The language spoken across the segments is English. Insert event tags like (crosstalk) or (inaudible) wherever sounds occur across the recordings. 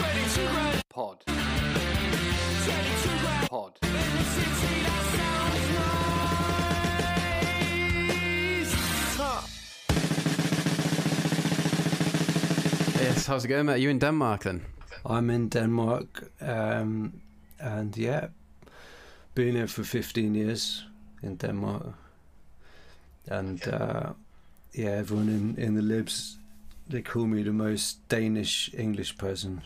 Pod. Pod. Yes, how's it going, mate? Are you in Denmark then? I'm in Denmark, um, and yeah, been here for 15 years in Denmark, and uh, yeah, everyone in in the libs they call me the most Danish English person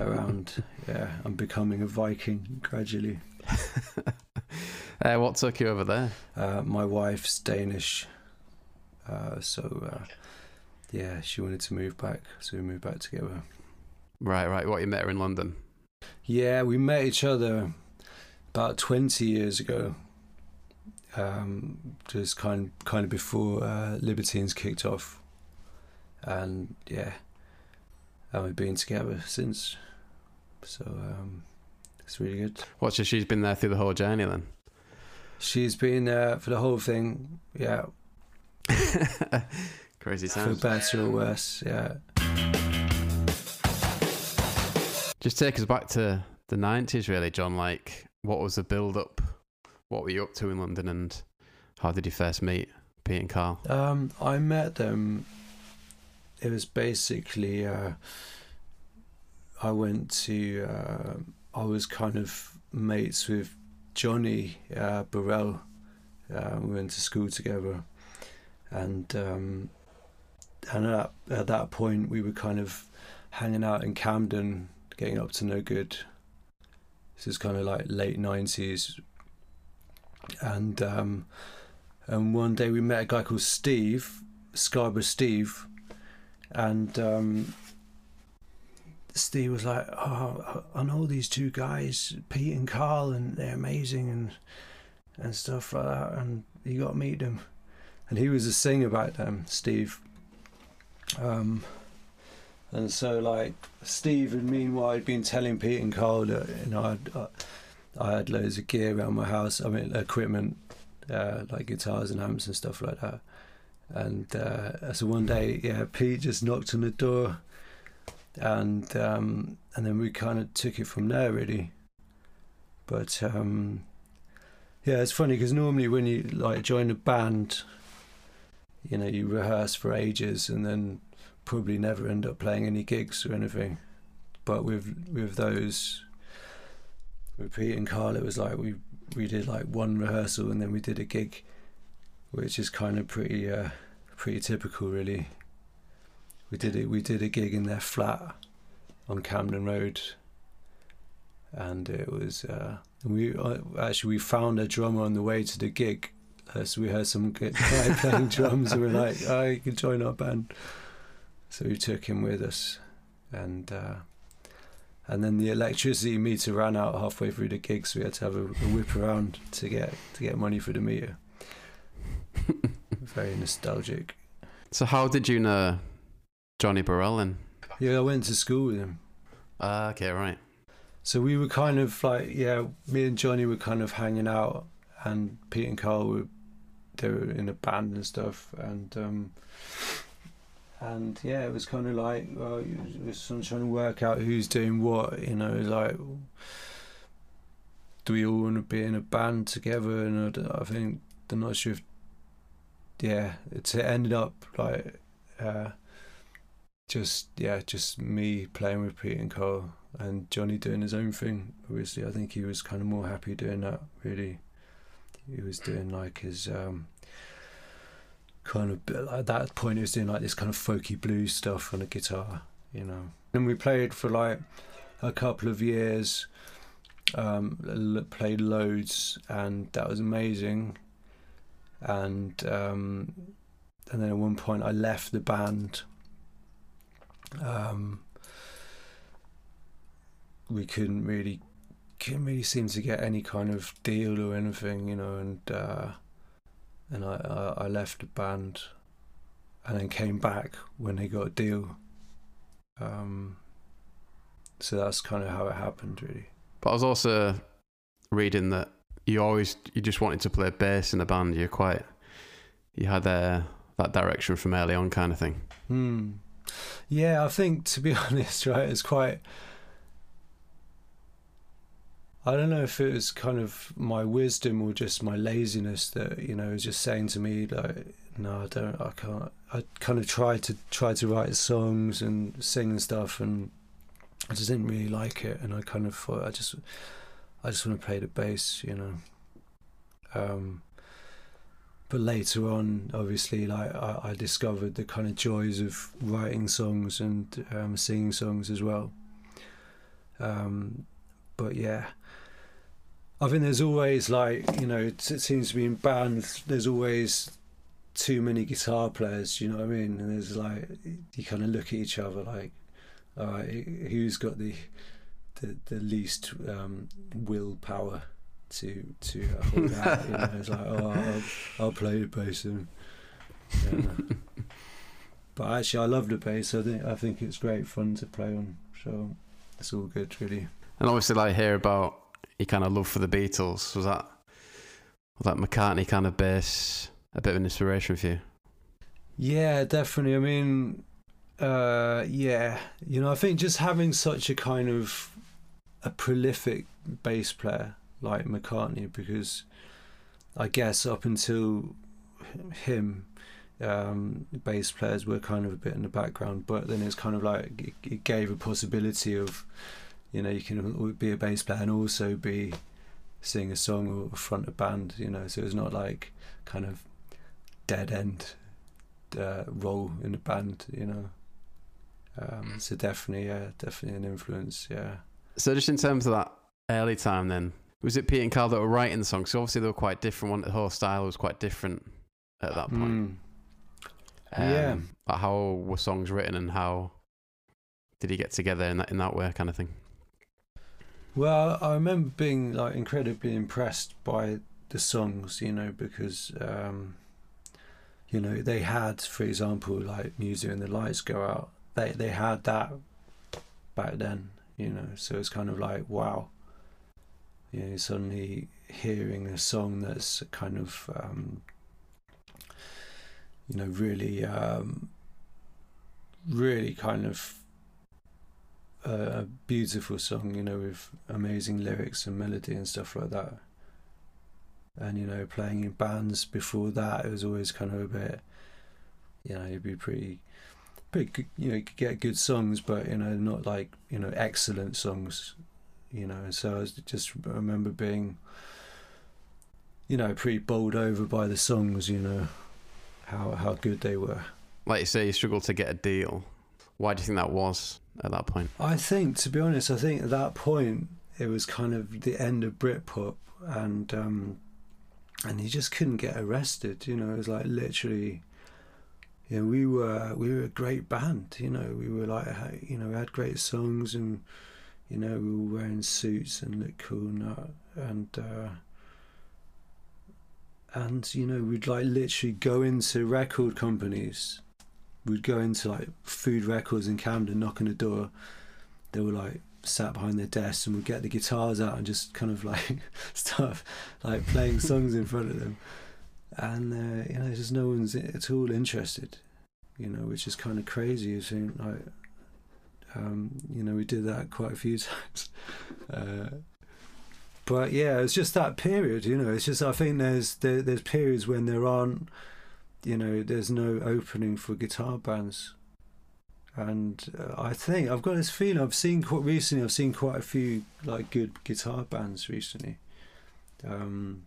around. Yeah, I'm becoming a Viking gradually. (laughs) uh, what took you over there? Uh, my wife's Danish, uh, so uh, yeah, she wanted to move back, so we moved back together. Right, right. What you met her in London? Yeah, we met each other about 20 years ago. Um, just kind kind of before uh, Libertines kicked off, and yeah, and we've been together since. So um, it's really good. What's so she's been there through the whole journey then? She's been there for the whole thing. Yeah, (laughs) Crazy sounds. for better or worse. Yeah. Just take us back to the nineties, really, John. Like, what was the build up? What were you up to in London, and how did you first meet Pete and Carl? Um, I met them. It was basically uh, I went to. Uh, I was kind of mates with Johnny uh, Borrell. Uh, we went to school together, and um, and at, at that point we were kind of hanging out in Camden, getting up to no good. This is kind of like late nineties, and um, and one day we met a guy called Steve, Scarborough Steve, and um, Steve was like, "Oh, I know these two guys, Pete and Carl, and they're amazing and and stuff like that, and you got to meet them." And he was a singer back then, Steve. Um, and so, like Steve, and meanwhile, I'd been telling Pete and Carl that you know I'd, I, I had loads of gear around my house. I mean, equipment uh, like guitars and amps and stuff like that. And uh, so one day, yeah, Pete just knocked on the door, and um, and then we kind of took it from there, really. But um, yeah, it's funny because normally when you like join a band, you know, you rehearse for ages and then probably never end up playing any gigs or anything. But with with those, with Pete and Carl, it was like we we did like one rehearsal and then we did a gig, which is kind of pretty uh, pretty typical, really. We did it. We did a gig in their flat on Camden Road, and it was. Uh, we uh, actually we found a drummer on the way to the gig, uh, so we heard some guy (laughs) playing drums, and we we're like, "Oh, can join our band." So we took him with us, and. Uh, and then the electricity meter ran out halfway through the gig, so we had to have a, a whip around to get to get money for the meter. (laughs) (laughs) Very nostalgic. So, how did you know Johnny Borrell then? Yeah, I went to school with him, Ah, okay, right. so we were kind of like, yeah, me and Johnny were kind of hanging out, and Pete and Carl were they were in a band and stuff, and um, and yeah, it was kind of like, well, it was trying to work out who's doing what, you know, like, do we all want to be in a band together? And I think I'm not sure if, yeah, it ended up like, uh, just yeah, just me playing with Pete and Carl and Johnny doing his own thing. Obviously, I think he was kind of more happy doing that. Really, he was doing like his. Um, kind of at that point he was doing like this kind of folky blues stuff on a guitar you know and we played for like a couple of years um played loads and that was amazing and um and then at one point I left the band um we couldn't really couldn't really seem to get any kind of deal or anything you know and uh and I, I, I left the band and then came back when they got a deal. Um, so that's kind of how it happened, really. But I was also reading that you always you just wanted to play bass in the band. You're quite you had uh, that direction from early on, kind of thing. Hmm. Yeah, I think to be (laughs) honest, right, it's quite. I don't know if it was kind of my wisdom or just my laziness that you know was just saying to me like, no, I don't, I can't. I kind of tried to try to write songs and sing and stuff, and I just didn't really like it, and I kind of thought I just, I just want to play the bass, you know. Um, but later on, obviously, like I, I, discovered the kind of joys of writing songs and um, singing songs as well. Um, but yeah, I think there's always like you know it, it, seems to be in bands. There's always too many guitar players. You know what I mean? And there's like you kind of look at each other like, all right, who's got the the, the least um, willpower to to uh, hold out. You know, it's like, oh, I'll, I'll play the bass and. Yeah. but actually, I love the bass. I think I think it's great fun to play on. So it's all good, really. And obviously, like hear about your kind of love for the Beatles. Was that was that McCartney kind of bass a bit of an inspiration for you? Yeah, definitely. I mean, uh, yeah, you know, I think just having such a kind of a prolific bass player like McCartney because I guess up until him, um, bass players were kind of a bit in the background, but then it's kind of like it, it gave a possibility of, you know, you can be a bass player and also be sing a song or front a band, you know, so it's not like kind of dead end uh, role in the band, you know. Um, so definitely, yeah, definitely an influence, yeah. So just in terms of that early time, then was it Pete and Carl that were writing the songs? So obviously they were quite different. One, the whole style was quite different at that point. Mm. Um, yeah. How were songs written, and how did he get together in that in that way, kind of thing? Well, I remember being like incredibly impressed by the songs, you know, because um, you know they had, for example, like music and the lights go out. They they had that back then, you know. So it's kind of like wow, you know, suddenly hearing a song that's kind of, um, you know, really, um, really kind of a beautiful song, you know, with amazing lyrics and melody and stuff like that. And you know, playing in bands before that, it was always kind of a bit, you know, you'd be pretty, pretty, you know, you could get good songs, but you know, not like you know, excellent songs you know. So I just remember being, you know, pretty bowled over by the songs, you know, how how good they were. Like you say, you struggled to get a deal. Why do you think that was at that point? I think, to be honest, I think at that point it was kind of the end of Britpop, and um, and he just couldn't get arrested. You know, it was like literally. You we were we were a great band. You know, we were like you know we had great songs and you know, we were wearing suits and looked cool and and uh, and you know, we'd like literally go into record companies. We'd go into like Food Records in Camden, knock on the door. They were like sat behind their desks, and we'd get the guitars out and just kind of like (laughs) stuff, like playing songs in front of them. And uh, you know, just no one's at all interested. You know, which is kind of crazy. You think like um, you know, we did that quite a few (laughs) times. Uh, but yeah, it's just that period. You know, it's just I think there's there, there's periods when there aren't, you know, there's no opening for guitar bands, and uh, I think I've got this feeling I've seen quite recently. I've seen quite a few like good guitar bands recently. Um,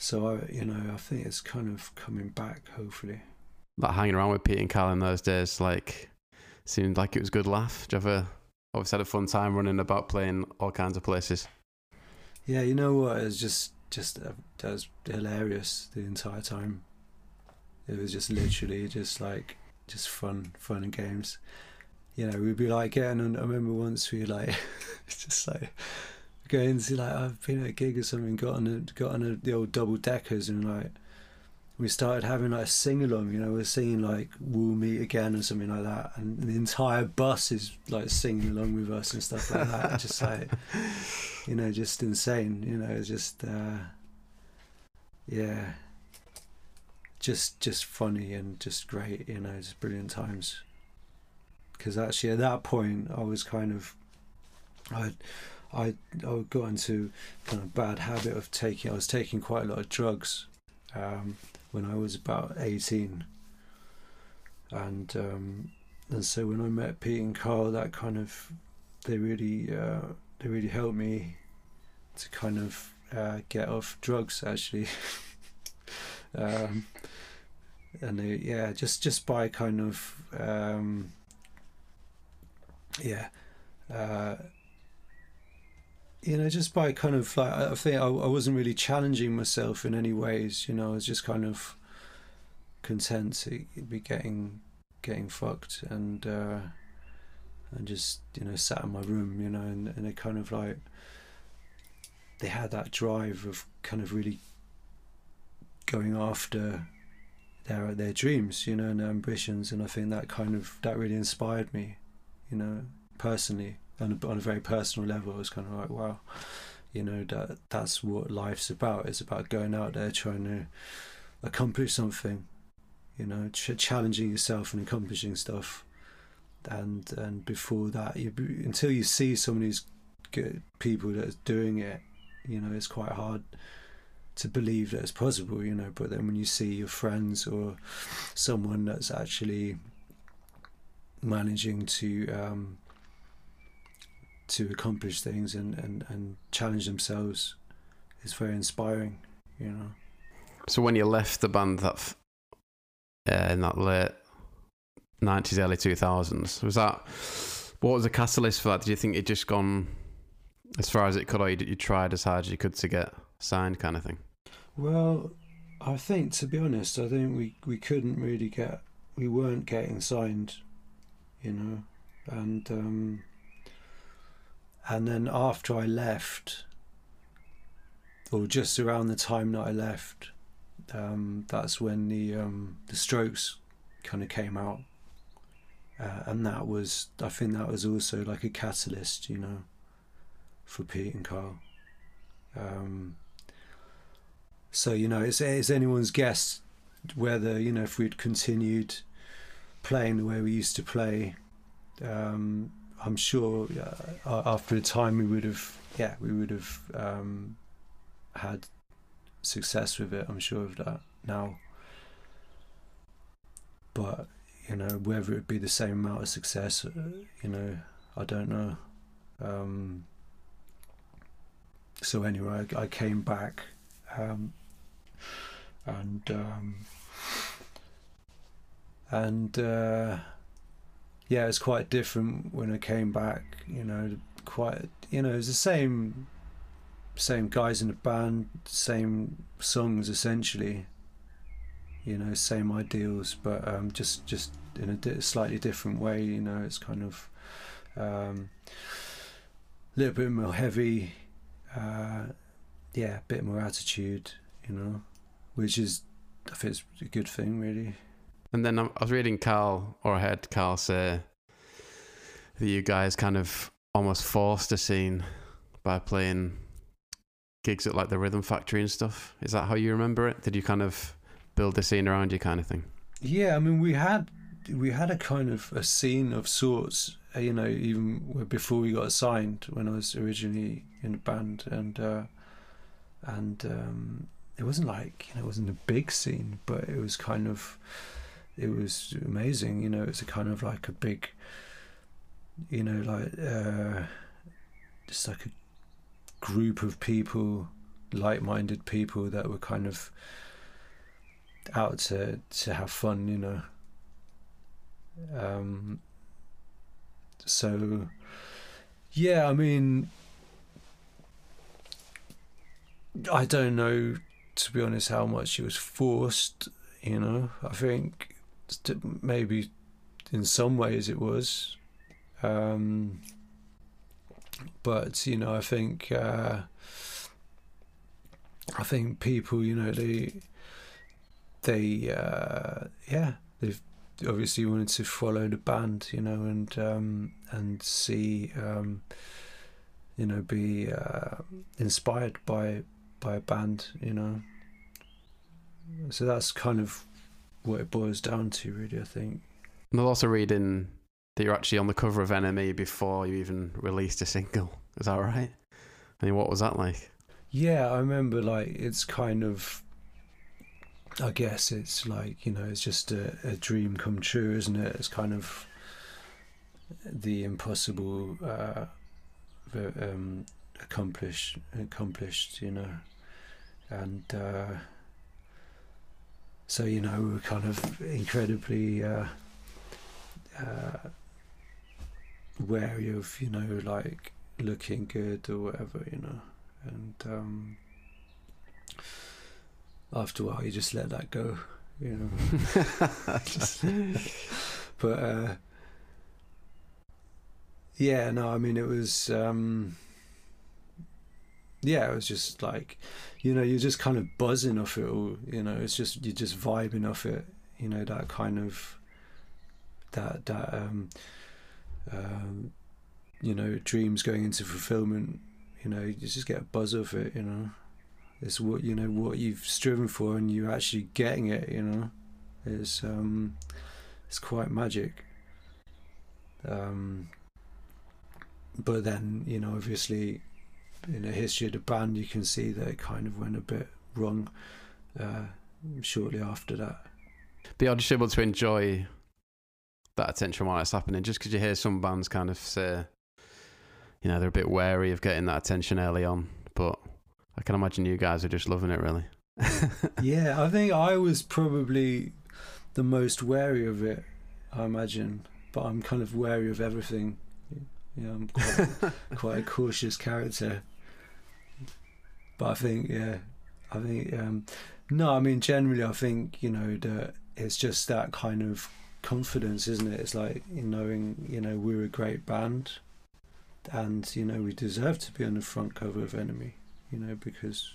so I, you know, I think it's kind of coming back. Hopefully, like hanging around with Pete and Carl in those days, like seemed like it was a good laugh. Did you ever obviously had a fun time running about playing all kinds of places? Yeah, you know what? It was just just uh, that was hilarious the entire time. It was just literally just like just fun, fun and games. You know, we'd be like getting on. I remember once we like (laughs) just like going to see like I've been at a gig or something, got on a, got on a, the old double deckers and like we started having like a sing along, you know, we're singing like We'll Meet Again or something like that. And the entire bus is like singing along with us and stuff like that. just like, (laughs) you know, just insane, you know, just, uh, yeah. just just funny and just great. You know, just brilliant times. Because actually, at that point, I was kind of, I, I, I got into kind of bad habit of taking. I was taking quite a lot of drugs um, when I was about eighteen, and um, and so when I met Pete and Carl, that kind of they really uh, they really helped me to kind of uh, get off drugs actually. (laughs) um, and they, yeah, just just by kind of um, yeah, uh, you know, just by kind of like I think I, I wasn't really challenging myself in any ways. You know, I was just kind of content to be getting getting fucked and uh, and just you know sat in my room. You know, and and it kind of like they had that drive of kind of really going after their their dreams, you know, and their ambitions, and I think that kind of that really inspired me, you know, personally, and on a very personal level, I was kind of like, wow, you know, that that's what life's about. It's about going out there trying to accomplish something, you know, ch- challenging yourself and accomplishing stuff, and and before that, you until you see some of these good people that are doing it, you know, it's quite hard to believe that it's possible, you know. But then when you see your friends or someone that's actually managing to um, to accomplish things and, and, and challenge themselves, is very inspiring, you know. So when you left the band that f- uh, in that late nineties, early two thousands, was that what was the catalyst for that? Did you think you'd just gone as far as it could, or you, you tried as hard as you could to get signed, kind of thing? Well, I think to be honest, I think we we couldn't really get we weren't getting signed, you know, and um, and then after I left, or just around the time that I left, um, that's when the um, the Strokes kind of came out, uh, and that was I think that was also like a catalyst, you know, for Pete and Carl. Um, so you know, it's it's anyone's guess whether you know if we'd continued playing the way we used to play. Um, I'm sure uh, after a time we would have, yeah, we would have um, had success with it. I'm sure of that now. But you know, whether it would be the same amount of success, uh, you know, I don't know. Um, so anyway, I, I came back um, and um, and uh, yeah, it's quite different when I came back. You know, quite you know, it's the same same guys in the band, same songs essentially. You know, same ideals, but um, just just in a di- slightly different way. You know, it's kind of um, a little bit more heavy. Uh, yeah, a bit more attitude. You know, which is I think it's a good thing, really. And then I was reading Carl, or I heard Carl say that you guys kind of almost forced a scene by playing gigs at like the Rhythm Factory and stuff. Is that how you remember it? Did you kind of build the scene around you, kind of thing? Yeah, I mean, we had we had a kind of a scene of sorts. uh, You know, even before we got signed, when I was originally in the band, and uh, and um, it wasn't like you know, it wasn't a big scene, but it was kind of it was amazing. You know, it was a kind of like a big, you know, like uh, just like a group of people, like-minded people that were kind of out to to have fun. You know. Um, so, yeah, I mean, I don't know, to be honest, how much it was forced. You know, I think maybe in some ways it was. Um, but you know, I think uh, I think people, you know, they they uh, yeah, they've obviously wanted to follow the band, you know, and um, and see, um, you know, be uh, inspired by by a band, you know. So that's kind of what it boils down to, really. I think. And I'll also reading that you're actually on the cover of NME before you even released a single. Is that right? I mean, what was that like? Yeah, I remember. Like, it's kind of. I guess it's like you know, it's just a, a dream come true, isn't it? It's kind of the impossible uh, um, accomplished, accomplished, you know, and uh, so you know we were kind of incredibly uh, uh, wary of you know like looking good or whatever, you know, and um, after a while you just let that go, you know. (laughs) but uh, yeah, no, I mean it was. Um, yeah, it was just like, you know, you're just kind of buzzing off it all. You know, it's just you're just vibing off it. You know, that kind of that that um, um, you know, dreams going into fulfillment. You know, you just get a buzz off it. You know, it's what you know what you've striven for, and you're actually getting it. You know, it's um, it's quite magic. Um, but then you know, obviously in the history of the band, you can see that it kind of went a bit wrong uh, shortly after that. But you're just able to enjoy that attention while it's happening, just because you hear some bands kind of say, you know, they're a bit wary of getting that attention early on. But I can imagine you guys are just loving it, really. (laughs) yeah, I think I was probably the most wary of it, I imagine. But I'm kind of wary of everything. You know, I'm quite, (laughs) quite a cautious character. But I think, yeah, I think, um, no, I mean, generally, I think, you know, that it's just that kind of confidence, isn't it? It's like knowing, you know, we're a great band and, you know, we deserve to be on the front cover of NME, you know, because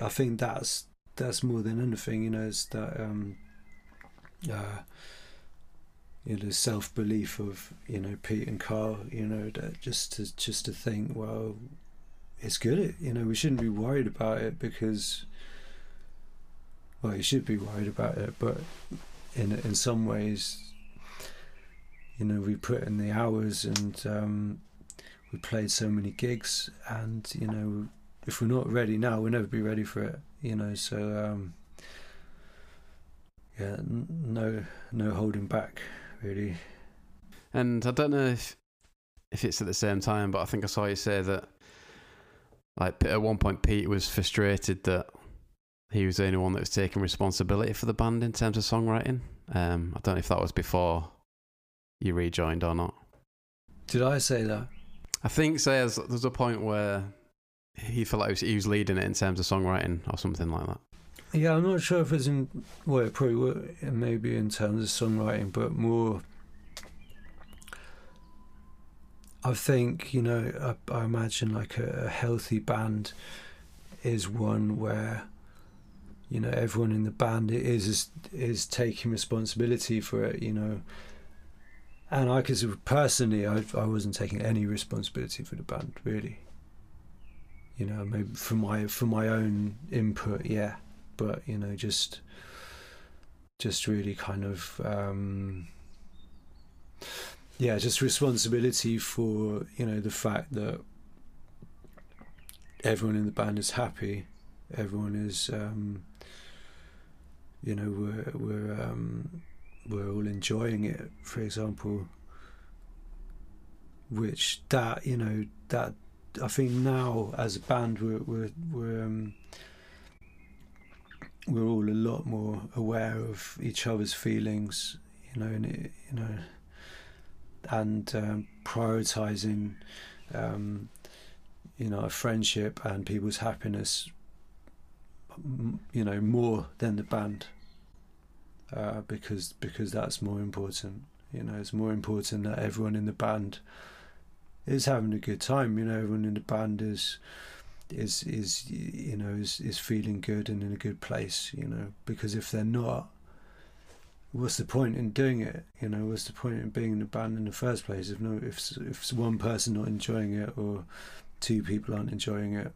I think that's, that's more than anything, you know, is that, um, uh, you know, self belief of, you know, Pete and Carl, you know, that just to, just to think, well, it's good. You know, we shouldn't be worried about it because, well, you should be worried about it, but in in some ways, you know, we put in the hours and um, we played so many gigs, and you know, if we're not ready now, we'll never be ready for it. You know, so um, yeah, no, no holding back, really. And I don't know if if it's at the same time, but I think I saw you say that like at one point, Pete was frustrated that he was the only one that was taking responsibility for the band in terms of songwriting. Um, I don't know if that was before you rejoined or not. Did I say that? I think so. There's, there's a point where he felt like he was leading it in terms of songwriting or something like that. Yeah, I'm not sure if it's in well, it probably maybe in terms of songwriting, but more I think you know I, I imagine like a, a, healthy band is one where you know everyone in the band is is, is taking responsibility for it. You know, and I because personally I I wasn't taking any responsibility for the band really. You know, maybe for my for my own input, yeah, but you know just just really kind of. Um, yeah, just responsibility for you know the fact that everyone in the band is happy, everyone is, um, you know, we're we're um, we're all enjoying it. For example, which that you know that I think now as a band we're we're we're um, we're all a lot more aware of each other's feelings. You know, and it, you know and um, prioritizing, um, you know, friendship and people's happiness, you know, more than the band, uh, because because that's more important. You know, it's more important that everyone in the band is having a good time. You know, everyone in the band is is is you know is is feeling good and in a good place. You know, because if they're not, what's the point in doing it? You know, what's the point in being in a band in the first place if no, if if one person not enjoying it or two people aren't enjoying it?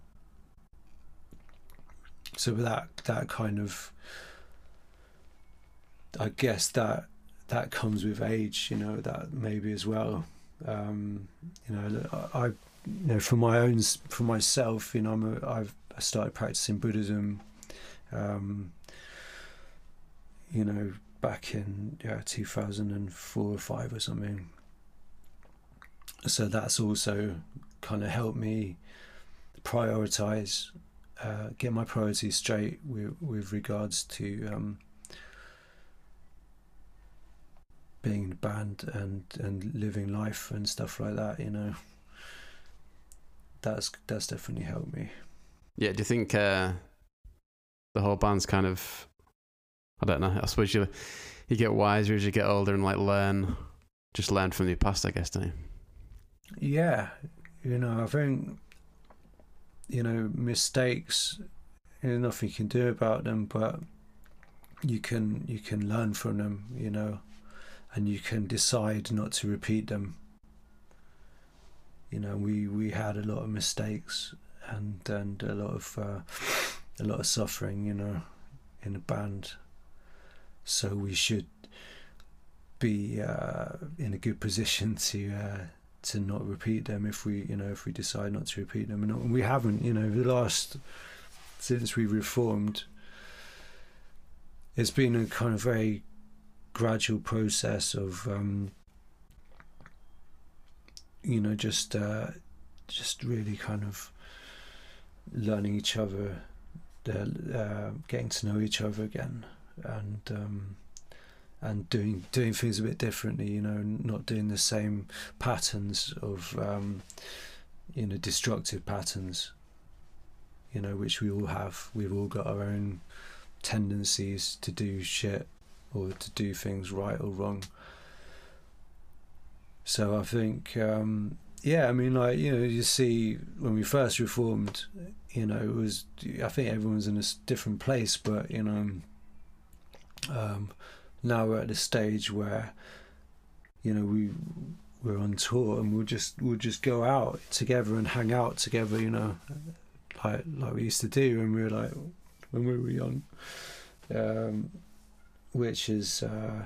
So with that that kind of I guess that that comes with age, you know, that maybe as well. Um, you know, I, you know, for my own, for myself, you know, I'm a, I've started practicing Buddhism, um, you know, back in yeah 2004 or five or something. So that's also kind of helped me prioritize, uh, get my priorities straight with with regards to um, being banned and and living life and stuff like that. You know, that's that's definitely helped me. Yeah, do you think uh, the whole band's kind of I don't know. I suppose you you get wiser as you get older and like learn, just learn from your past. I guess, don't you? Yeah, you know, I think you know mistakes. There's nothing you can do about them, but you can you can learn from them. You know, and you can decide not to repeat them. You know, we we had a lot of mistakes and and a lot of uh, a lot of suffering. You know, in a band so we should be uh, in a good position (laughs) to uh, to not repeat them if we you know if we decide not to repeat them and we haven't you know the last since we reformed it's been a kind of very gradual process of um, you know just uh, just really kind of learning each other uh, getting to know each other again and um, and doing doing things a bit differently. You know, not doing the same patterns of um, you know destructive patterns. You know, which we all have. We've all got our own tendencies to do shit or to do things right or wrong. So I think, um, yeah, I mean, like you know, you see when we first reformed, you know, it was I think everyone's in a different place, but you know, um, now we're at the stage where you know we we're on tour and we'll just we'll just go out together and hang out together you know like like we used to do when we were like when we were young. Um, which is uh,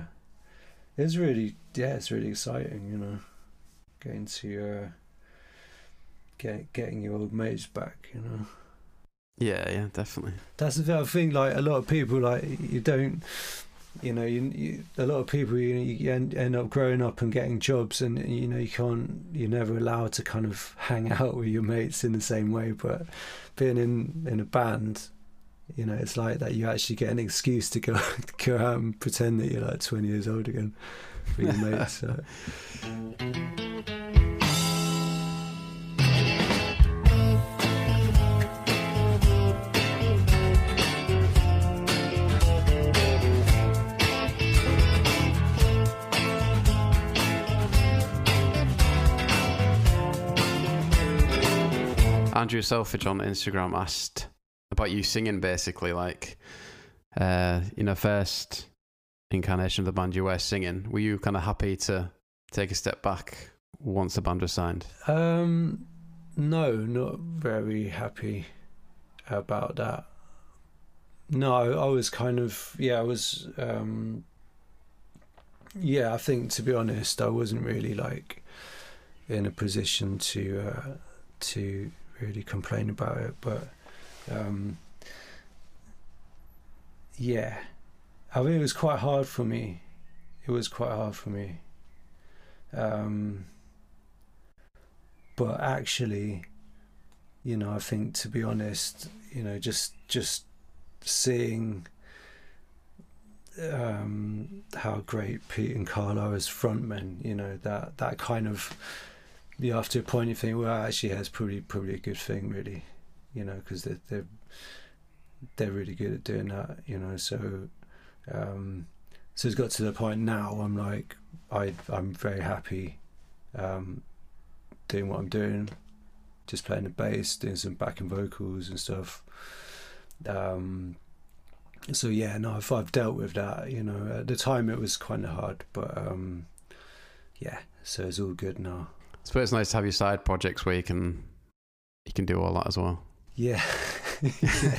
is really yeah it's really exciting you know getting to uh, get getting your old mates back you know yeah, yeah, definitely. That's the thing. I think like a lot of people like you don't. You know, you, you a lot of people you, you end, end up growing up and getting jobs, and you know you can't. You're never allowed to kind of hang out with your mates in the same way. But being in in a band, you know, it's like that. You actually get an excuse to go (laughs) go out and pretend that you're like 20 years old again for your (laughs) mates. So. Andrew Selfridge on Instagram asked about you singing, basically, like, uh, in the first incarnation of the band you were singing. Were you kind of happy to take a step back once the band was signed? Um, no, not very happy about that. No, I was kind of yeah, I was um, yeah. I think to be honest, I wasn't really like in a position to uh, to really complain about it, but um, yeah, I mean it was quite hard for me. It was quite hard for me. Um, but actually, you know, I think to be honest, you know, just just seeing um, how great Pete and Carl are as frontmen, you know, that that kind of have to a point you think, well, actually, that's probably probably a good thing, really, you know, because they're they're they're really good at doing that, you know. So, um, so it's got to the point now. I'm like, I I'm very happy, um, doing what I'm doing, just playing the bass, doing some backing vocals and stuff. Um, so yeah, no, I've, I've dealt with that. You know, at the time it was kind of hard, but um, yeah, so it's all good now. I suppose it's nice to have your side projects where you can you can do all that as well. Yeah, (laughs) yeah,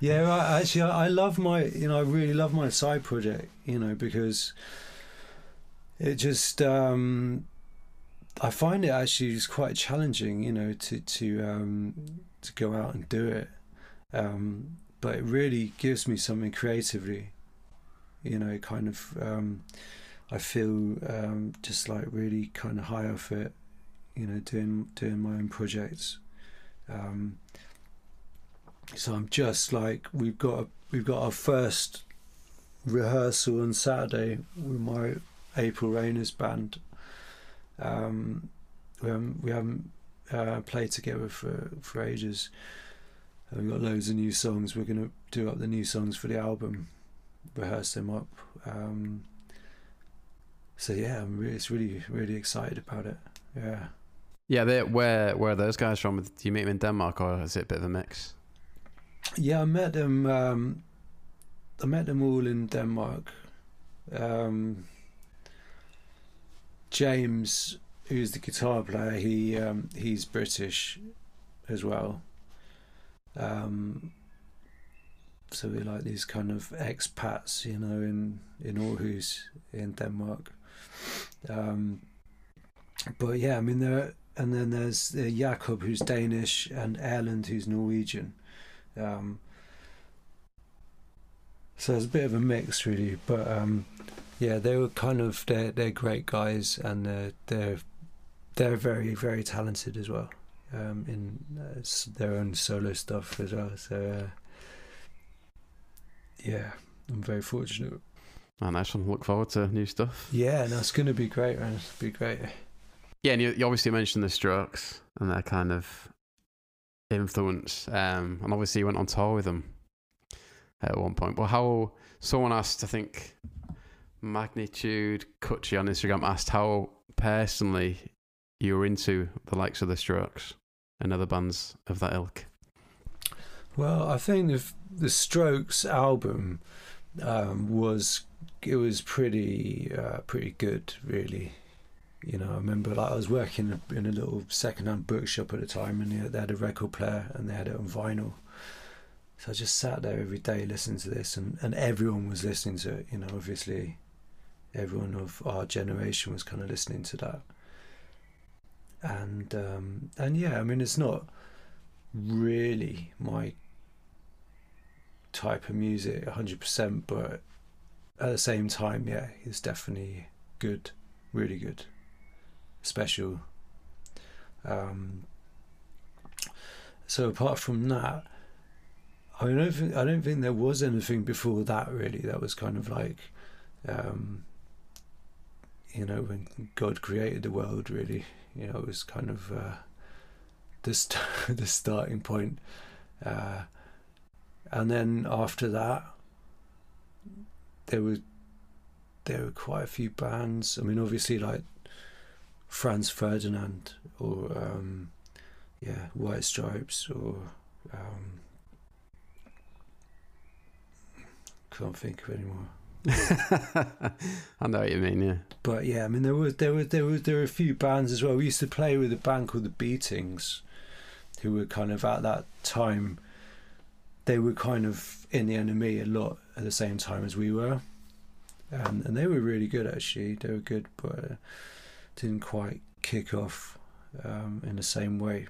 yeah actually, I, I love my, you know, I really love my side project, you know, because it just, um, I find it actually is quite challenging, you know, to to um, to go out and do it. Um, but it really gives me something creatively, you know, kind of. Um, I feel um, just like really kind of high off it, you know, doing doing my own projects. Um, so I'm just like we've got a, we've got our first rehearsal on Saturday with my April Rainers band. Um, we haven't, we haven't uh, played together for for ages. And we've got loads of new songs. We're gonna do up the new songs for the album, rehearse them up. Um, so yeah, I'm really, it's really really excited about it. Yeah. Yeah, where where are those guys from? Do you meet them in Denmark or is it a bit of a mix? Yeah, I met them. Um, I met them all in Denmark. Um, James, who's the guitar player, he um, he's British as well. Um, so we're like these kind of expats, you know, in in Aarhus in Denmark. Um, but yeah, I mean there, and then there's uh, Jakob who's Danish and Erlend who's Norwegian. Um, so it's a bit of a mix, really. But um, yeah, they were kind of they're they're great guys, and they're they're they're very very talented as well um, in uh, their own solo stuff as well. So uh, yeah, I'm very fortunate. Oh, nice one. Look forward to new stuff. Yeah, and it's going to be great, man. It's be great. Yeah, and you, you obviously mentioned the Strokes and their kind of influence, um, and obviously you went on tour with them at one point. But how someone asked, I think Magnitude Kutchi on Instagram asked how personally you were into the likes of the Strokes and other bands of that ilk. Well, I think the the Strokes album um, was it was pretty uh, pretty good, really. You know, I remember like I was working in a little second-hand bookshop at the time, and they had a record player and they had it on vinyl. So I just sat there every day listening to this, and, and everyone was listening to it. You know, obviously, everyone of our generation was kind of listening to that. And um, and yeah, I mean, it's not really my type of music 100%, but at the same time, yeah, it's definitely good, really good, special. Um, so apart from that, I don't think I don't think there was anything before that really. That was kind of like, um, you know, when God created the world. Really, you know, it was kind of uh, the st- (laughs) the starting point. Uh, and then after that, there were there were quite a few bands. I mean, obviously like Franz Ferdinand or um, yeah, White Stripes or um, can't think of anymore. (laughs) I know what you mean, yeah. But yeah, I mean there was there were there were there were a few bands as well. We used to play with a band called the Beatings, who were kind of at that time. They were kind of in the NME a lot at the same time as we were, and and they were really good actually. They were good, but uh, didn't quite kick off um, in the same way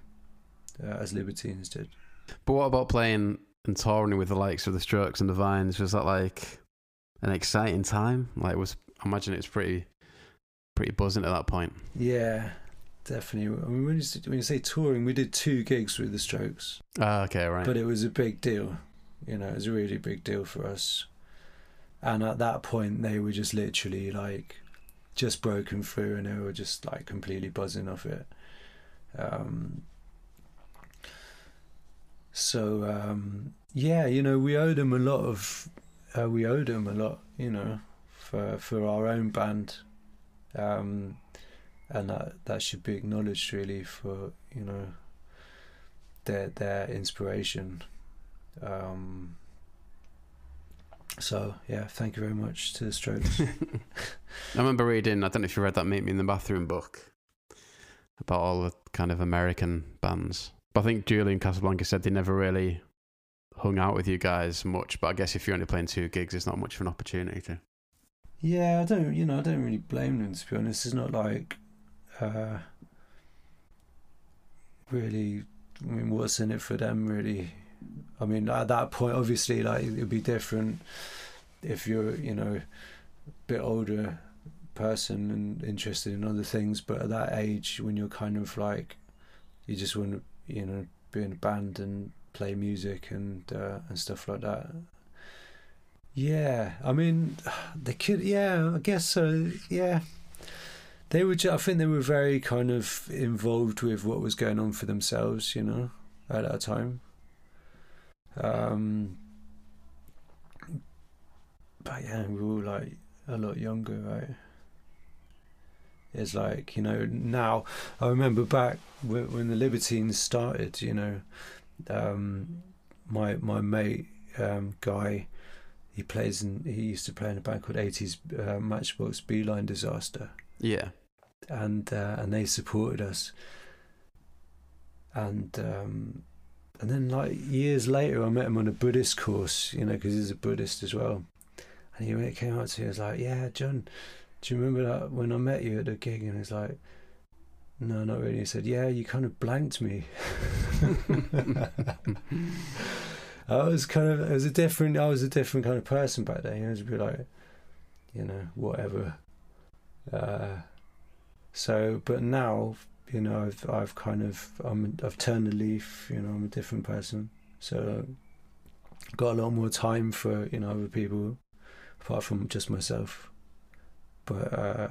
uh, as Libertines did. But what about playing and touring with the likes of the Strokes and the Vines? Was that like an exciting time? Like, was I imagine it's pretty, pretty buzzing at that point. Yeah, definitely. I mean, when you, when you say touring, we did two gigs with the Strokes. Ah, okay, right. But it was a big deal. You know, it was a really big deal for us. And at that point, they were just literally like just broken through, and they were just like completely buzzing off it. Um, so um, yeah, you know, we owed them a lot of, uh, we owed them a lot, you know, for for our own band, um, and that that should be acknowledged really for you know their their inspiration. Um, so yeah, thank you very much to the Strokes. (laughs) I remember reading. I don't know if you read that "Meet Me in the Bathroom" book about all the kind of American bands. But I think Julian Casablancas said they never really hung out with you guys much, but I guess if you're only playing two gigs, it's not much of an opportunity to. Yeah, I don't. You know, I don't really blame them. To be honest, it's not like uh, really. I mean, what's in it for them, really? I mean, at that point, obviously, like it'd be different if you're, you know, a bit older person and interested in other things. But at that age, when you're kind of like, you just want to, you know, be in a band and play music and uh, and stuff like that. Yeah, I mean, they could. Yeah, I guess so. Yeah, they were. I think they were very kind of involved with what was going on for themselves. You know, at that time. Um, but yeah, we were like a lot younger, right? It's like you know now. I remember back when, when the Libertines started. You know, um, my my mate um, guy, he plays in. He used to play in a band called Eighties uh, Matchbox B-Line Disaster. Yeah, and uh, and they supported us. And um, and then like years later, I met him on a Buddhist course, you know, because he's a Buddhist as well. And he came up to me, he was like, "Yeah, John, do you remember that when I met you at the gig?" And he's like, "No, not really." He said, "Yeah, you kind of blanked me." (laughs) I was kind of, it was a different, I was a different kind of person back then. I was a bit like, you know, whatever. Uh, so, but now, you know, I've I've kind of I'm I've turned the leaf. You know, I'm a different person. So, got a lot more time for you know other people, apart from just myself. But uh,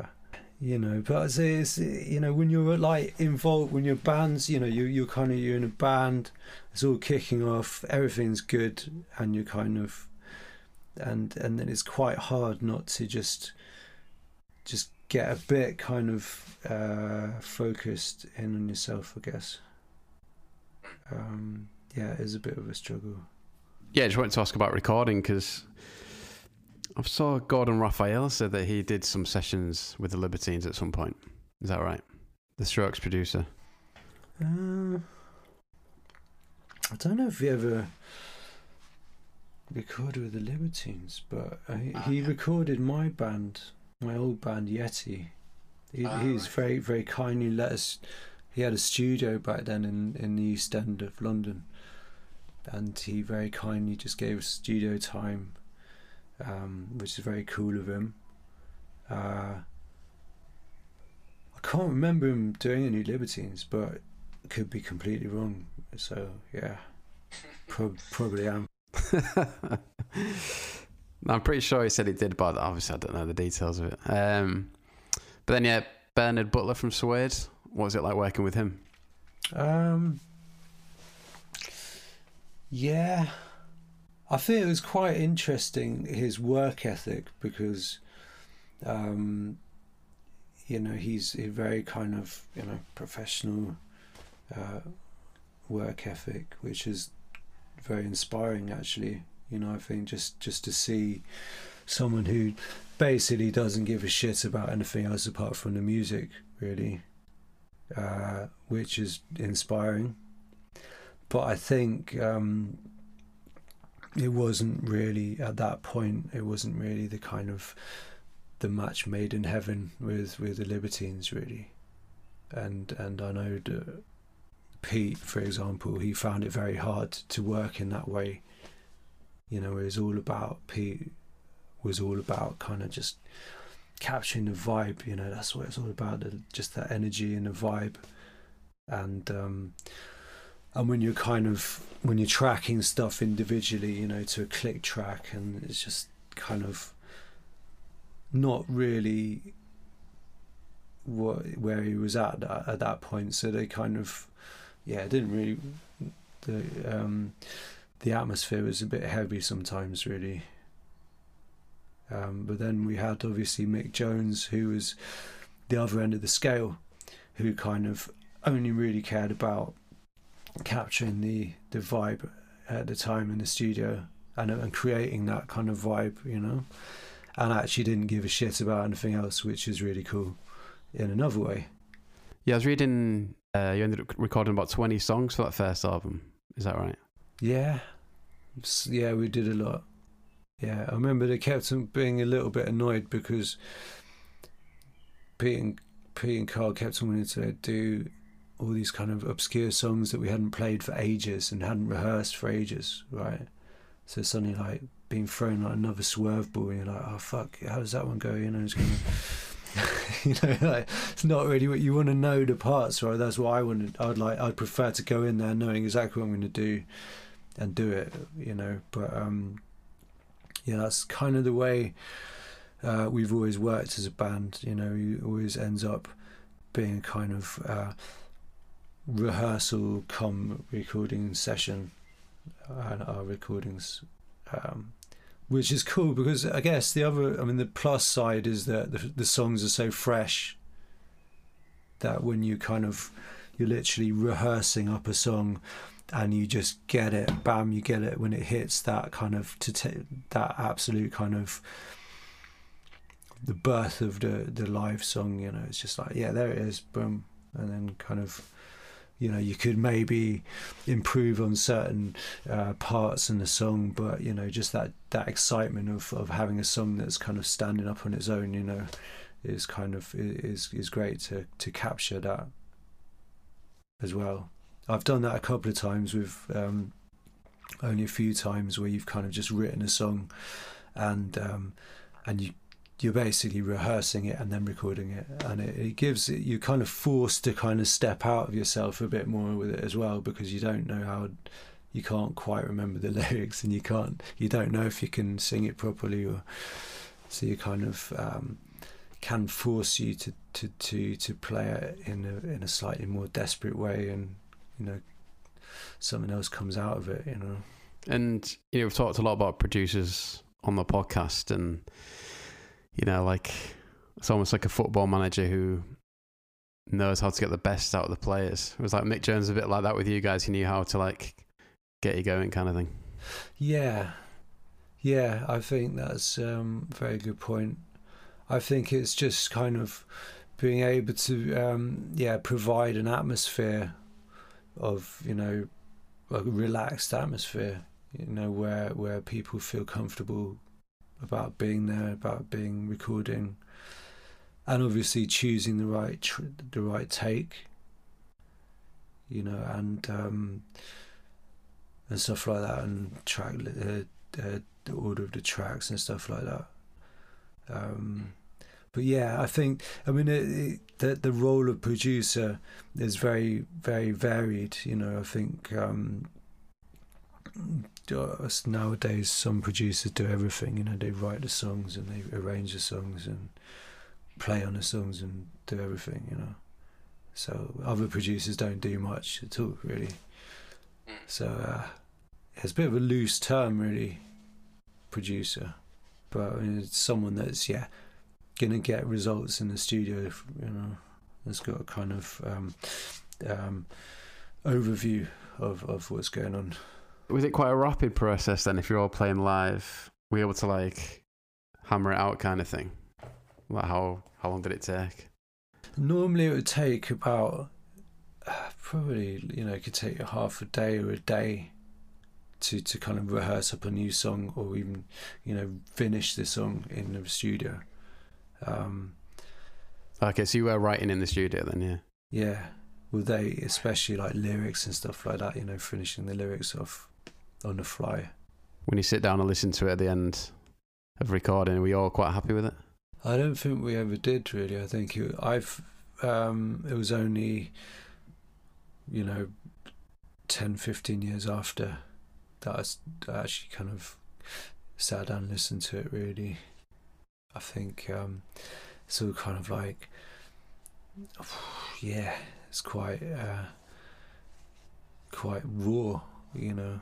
you know, but it's, you know when you're like involved when you're bands, you know, you you're kind of you're in a band, it's all kicking off, everything's good, and you're kind of, and and then it's quite hard not to just just get a bit kind of uh, focused in on yourself, I guess. Um, yeah, it is a bit of a struggle. Yeah, I just wanted to ask about recording because I saw Gordon Raphael said that he did some sessions with the Libertines at some point. Is that right? The Strokes producer. Uh, I don't know if he ever recorded with the Libertines, but he, he recorded my band my old band Yeti. He, oh, he's right. very very kindly let us. He had a studio back then in in the East End of London, and he very kindly just gave us studio time, um, which is very cool of him. Uh, I can't remember him doing any Libertines, but could be completely wrong. So yeah, (laughs) pro- probably am. (laughs) I'm pretty sure he said he did, but obviously I don't know the details of it. Um, but then, yeah, Bernard Butler from Suede. What was it like working with him? Um, yeah, I think it was quite interesting his work ethic because, um, you know, he's a very kind of you know professional uh, work ethic, which is very inspiring actually you know, I think just just to see someone who basically doesn't give a shit about anything else apart from the music, really, uh, which is inspiring. But I think um, it wasn't really at that point. It wasn't really the kind of the match made in heaven with with the Libertines, really. And and I know that Pete, for example, he found it very hard to work in that way you know, it was all about Pete was all about kind of just capturing the vibe. You know, that's what it's all about. Just that energy and the vibe, and um, and when you're kind of when you're tracking stuff individually, you know, to a click track, and it's just kind of not really what where he was at that, at that point. So they kind of yeah, didn't really the um the atmosphere was a bit heavy sometimes, really. Um, but then we had obviously Mick Jones, who was the other end of the scale, who kind of only really cared about capturing the, the vibe at the time in the studio and, and creating that kind of vibe, you know, and actually didn't give a shit about anything else, which is really cool in another way. Yeah, I was reading uh, you ended up recording about 20 songs for that first album. Is that right? Yeah, Yeah, we did a lot. Yeah, I remember they kept on being a little bit annoyed because Pete and Pete and Carl kept on wanting to do all these kind of obscure songs that we hadn't played for ages and hadn't rehearsed for ages, right? So suddenly, like being thrown like another swerve ball, and you're like, oh fuck, how does that one go? You know, it's gonna. (laughs) you know, like it's not really what you want to know the parts, right? That's what I wanted. I'd like, I'd prefer to go in there knowing exactly what I'm going to do, and do it. You know, but um, yeah, that's kind of the way uh, we've always worked as a band. You know, you always ends up being a kind of uh, rehearsal come recording session and our recordings um, which is cool because I guess the other, I mean, the plus side is that the, the songs are so fresh that when you kind of, you're literally rehearsing up a song and you just get it, bam, you get it when it hits that kind of, to ta that absolute kind of, the birth of the, the live song, you know, it's just like, yeah, there it is, boom. And then kind of, you know you could maybe improve on certain uh, parts in the song but you know just that that excitement of of having a song that's kind of standing up on its own you know is kind of is is great to to capture that as well i've done that a couple of times with um only a few times where you've kind of just written a song and um and you you're basically rehearsing it and then recording it. And it, it gives it you're kind of forced to kind of step out of yourself a bit more with it as well because you don't know how you can't quite remember the (laughs) lyrics and you can't you don't know if you can sing it properly or so you kind of um, can force you to, to, to, to play it in a in a slightly more desperate way and you know something else comes out of it you know And you know, we've talked a lot about producers on the podcast, and you know, like it's almost like a football manager who knows how to get the best out of the players. It was like Mick Jones, a bit like that with you guys. He knew how to like get you going, kind of thing. Yeah, yeah, I think that's um, a very good point. I think it's just kind of being able to, um, yeah, provide an atmosphere of, you know, a relaxed atmosphere, you know, where where people feel comfortable about being there, about being recording, and obviously choosing the right tr- the right take, you know, and um, and stuff like that, and track uh, uh, the order of the tracks and stuff like that. Um, but yeah, I think I mean it, it, the the role of producer is very very varied. You know, I think um, nowadays some producers do everything. You know, they write the songs and they arrange the songs and play on the songs and do everything. You know, so other producers don't do much at all really. So uh, it's a bit of a loose term, really, producer. But I mean, it's someone that's yeah gonna get results in the studio. You know, has got a kind of um, um, overview of of what's going on. Was it quite a rapid process then? If you're all playing live, were you able to like hammer it out, kind of thing? Like how how long did it take? Normally, it would take about uh, probably you know it could take half a day or a day to to kind of rehearse up a new song or even you know finish the song in the studio. Um, Okay, so you were writing in the studio then, yeah. yeah, well, they especially like lyrics and stuff like that. You know, finishing the lyrics off on the fly. When you sit down and listen to it at the end of recording, were you all quite happy with it? I don't think we ever did really. I think it, I've um, it was only you know 10, 15 years after that I actually kind of sat down and listened to it. Really, I think um, it's all kind of like (sighs) yeah, it's quite uh, quite raw, you know.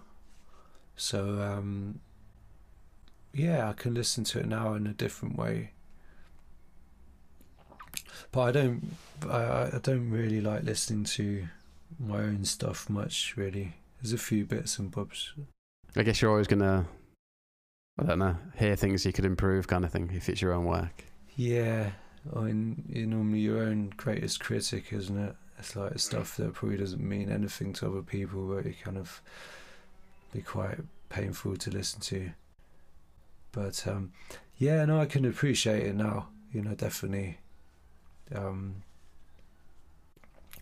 So um, yeah, I can listen to it now in a different way. But I don't, I, I don't really like listening to my own stuff much. Really, there's a few bits and bobs. I guess you're always gonna, I don't know, hear things you could improve, kind of thing, if it's your own work. Yeah, I mean, you're normally your own greatest critic, isn't it? It's like stuff that probably doesn't mean anything to other people, but it kind of be quite painful to listen to. But um, yeah, no, I can appreciate it now. You know, definitely. Um,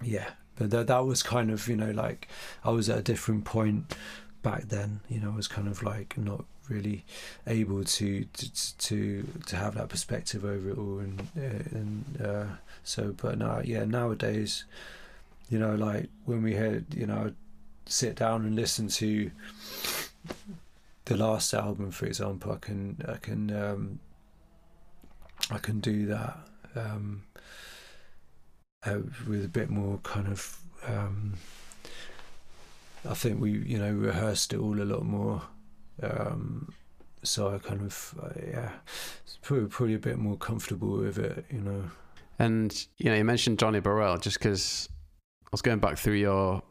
yeah, but that that was kind of you know like I was at a different point back then. You know, I was kind of like not really able to to to, to have that perspective over it all, and uh, and uh, so. But now, yeah, nowadays, you know, like when we had, you know, sit down and listen to the last album, for example, I can I can um, I can do that. Um, uh, with a bit more kind of um, I think we you know rehearsed it all a lot more um, so I kind of uh, yeah probably, probably a bit more comfortable with it you know and you know you mentioned Johnny Borrell just because I was going back through your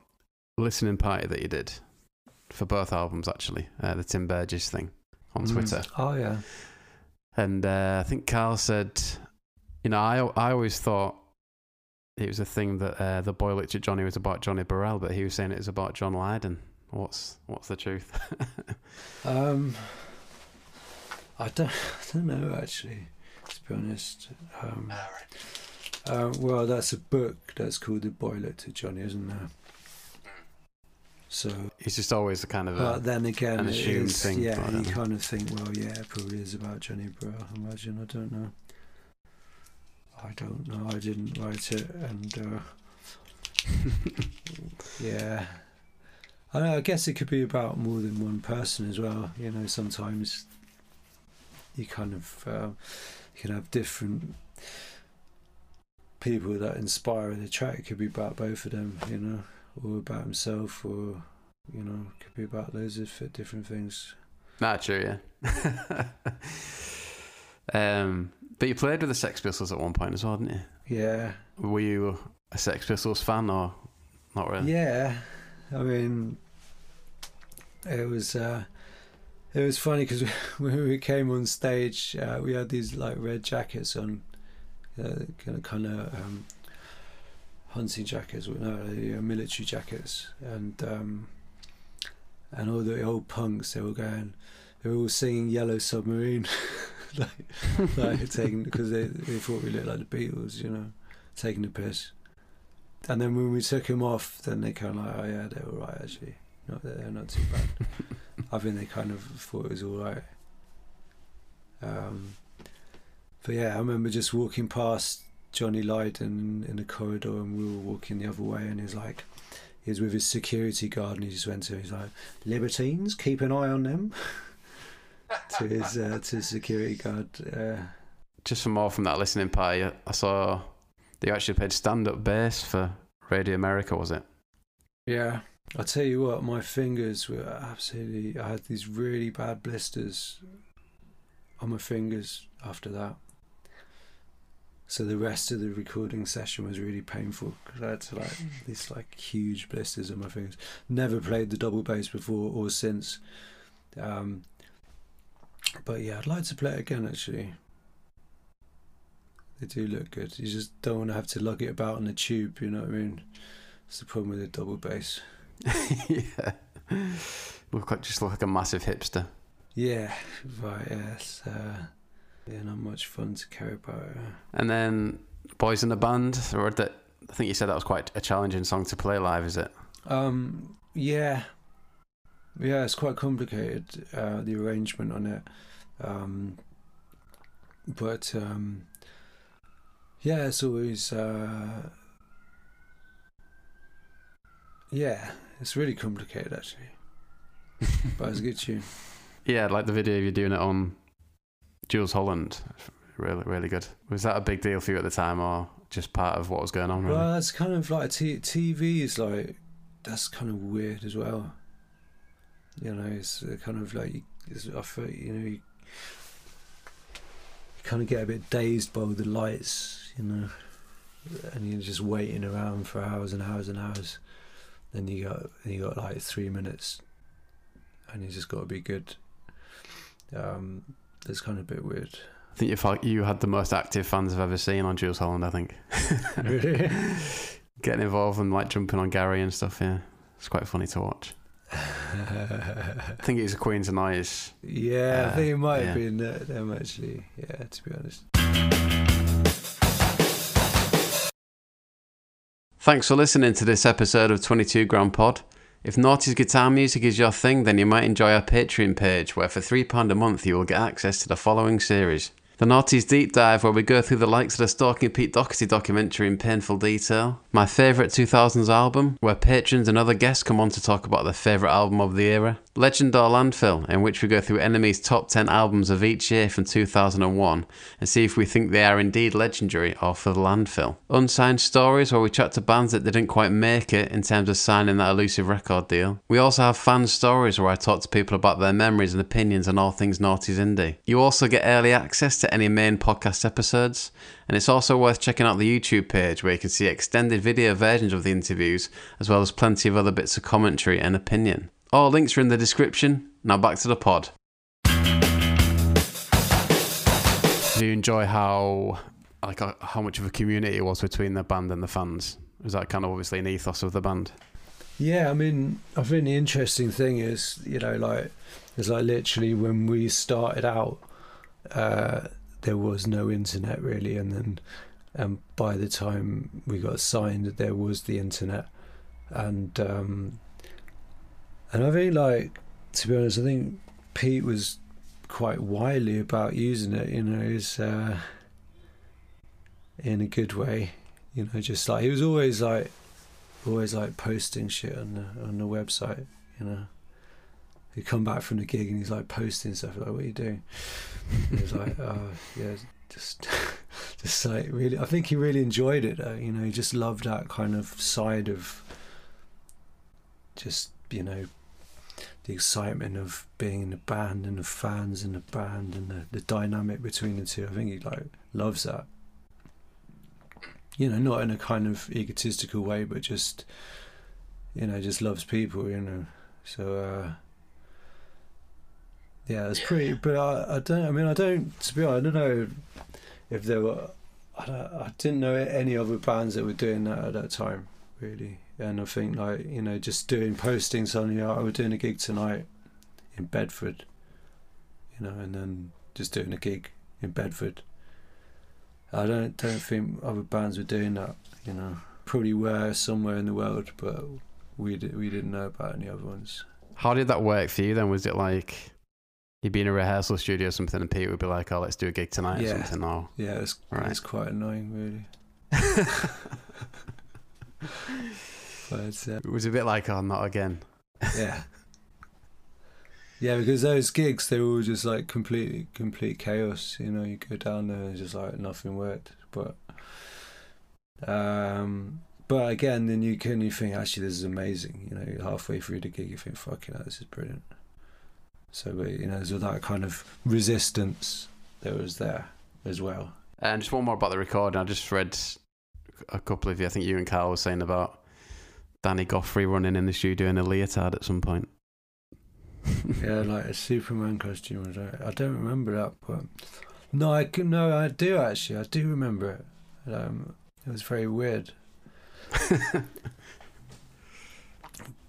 listening party that you did for both albums actually uh, the Tim Burgess thing on Mm. Twitter oh yeah and uh, I think Carl said you know I I always thought it was a thing that uh, the boy looked at Johnny was about Johnny Borrell, but he was saying it was about John Lydon. What's what's the truth? (laughs) um, I don't (laughs) I don't know actually to be honest um, uh, well that's a book that's called The Boy Looked at Johnny isn't there so It's just always a kind of But a, then again, an assumed is- thing, Yeah, you know. kind of think, well, yeah, it probably is about Johnny Bro. I imagine. I don't know. I don't know. I didn't write it, and uh, (laughs) yeah, I, know, I guess it could be about more than one person as well. You know, sometimes you kind of um, you can have different people that inspire the track. It could be about both of them, you know, or about himself, or you know, it could be about loads of different things. Not true, yeah. (laughs) um, but you played with the Sex Pistols at one point as well, didn't you? Yeah, Were you a Sex Pistols fan or not really? yeah. I mean, it was uh, it was funny because (laughs) when we came on stage, uh, we had these like red jackets on, uh, kind of kind of um, hunting jackets, no, military jackets, and um, and all the old punks they were going, they were all singing Yellow Submarine, (laughs) like like taking because they they thought we looked like the Beatles, you know, taking the piss. And then when we took him off, then they kind of like, oh yeah, they were right actually. Not they're not too bad. (laughs) I think they kind of thought it was all right. Um, but yeah, I remember just walking past Johnny Lydon in the corridor, and we were walking the other way, and he's like, he was with his security guard, and he just went to, him, he's like, libertines, keep an eye on them. (laughs) to his uh, to his security guard. Uh, Just for more from that listening party, I saw they actually played stand-up bass for Radio America, was it? Yeah. I'll tell you what, my fingers were absolutely. I had these really bad blisters on my fingers after that. So the rest of the recording session was really painful because I had to like (laughs) these like huge blisters on my fingers. Never played the double bass before or since. Um, but yeah, I'd like to play it again actually. They do look good. You just don't want to have to lug it about on the tube. You know what I mean? It's the problem with a double bass. (laughs) yeah. Look like just look like a massive hipster. Yeah, right. Yes. Uh, yeah, not much fun to carry about. And then Boys in the Band, or that I think you said that was quite a challenging song to play live, is it? Um, yeah, yeah, it's quite complicated uh, the arrangement on it, um, but um, yeah, it's always uh, yeah, it's really complicated actually, (laughs) but it's a good tune. Yeah, like the video you're doing it on Jools Holland. Really, really good. Was that a big deal for you at the time, or just part of what was going on? Really? Well, that's kind of like t- TV is like that's kind of weird as well. You know, it's uh, kind of like it's, I feel you know you, you kind of get a bit dazed by all the lights, you know, and you're just waiting around for hours and hours and hours. Then you got you got like three minutes, and you just got to be good. Um, it's kind of a bit weird. I think you felt you had the most active fans I've ever seen on Jools Holland. I think. Really? (laughs) Getting involved and like jumping on Gary and stuff. Yeah, it's quite funny to watch. I think it was Queens and Ice. Yeah, I Uh, think it might yeah. have been uh, them actually. Yeah, to be honest. Thanks for listening to this episode of 22 Grand Pod. If Noughties guitar music is your thing, then you might enjoy our Patreon page, where for £3 a month you will get access to the following series. The Noughties Deep Dive, where we go through the likes of the Stalking Pete Doherty documentary in painful detail. My favourite 2000s album, where patrons and other guests come on to talk about their favourite album of the era. Legend or Landfill, in which we go through NME's top 10 albums of each year from 2001 and see if we think they are indeed legendary or for the landfill. Unsigned Stories, where we chat to bands that didn't quite make it in terms of signing that elusive record deal. We also have fan stories where I talk to people about their memories and opinions on all things Noughties Indie. You also get early access to any main podcast episodes, and it's also worth checking out the YouTube page where you can see extended video versions of the interviews as well as plenty of other bits of commentary and opinion. All links are in the description. Now back to the pod. Do you enjoy how like uh, how much of a community it was between the band and the fans? Was that kind of obviously an ethos of the band? Yeah, I mean, I think the interesting thing is, you know, like, it's like literally when we started out, uh, there was no internet really, and then, and by the time we got signed, there was the internet, and um, and I think like to be honest, I think Pete was quite wily about using it. You know, he's uh, in a good way. You know, just like he was always like always like posting shit on the on the website. You know, he come back from the gig and he's like posting stuff like, "What are you doing?" He He's like, (laughs) "Oh, yeah, just (laughs) just like really." I think he really enjoyed it. Though. You know, he just loved that kind of side of just you know the excitement of being in the band and the fans in the band and the, the dynamic between the two. I think he like loves that. You know, not in a kind of egotistical way, but just you know, just loves people. You know, so uh, yeah, it's pretty. But I, I don't. I mean, I don't. To be honest, I don't know if there were. I, don't, I didn't know any other bands that were doing that at that time, really. And I think like you know, just doing postings posting suddenly. I was doing a gig tonight in Bedford, you know, and then just doing a gig in Bedford. I don't don't think other bands were doing that, you know. Probably were somewhere in the world, but we di- we didn't know about any other ones. How did that work for you then? Was it like you'd be in a rehearsal studio or something and Pete would be like, oh, let's do a gig tonight Yeah. or something? Or... Yeah, it's Right. it's quite annoying, really. (laughs) But uh, It was a bit like, oh, not again. (laughs) yeah, yeah, because those gigs they were all just like completely complete chaos. You know, you go down there and it's just like nothing worked. But um, but again, then you can you think actually this is amazing. You know, halfway through the gig you think fucking hell, this is brilliant. So you know, there's that kind of resistance that was there as well. And just one more about the recording. I just read a couple of you. I think you and Carl were saying about Danny Goffey running in the studio in a leotard at some point. (laughs) yeah, like a Superman costume. I don't, I don't remember that, but no, I can, no, I do actually. I do remember it. Um, it was very weird, (laughs)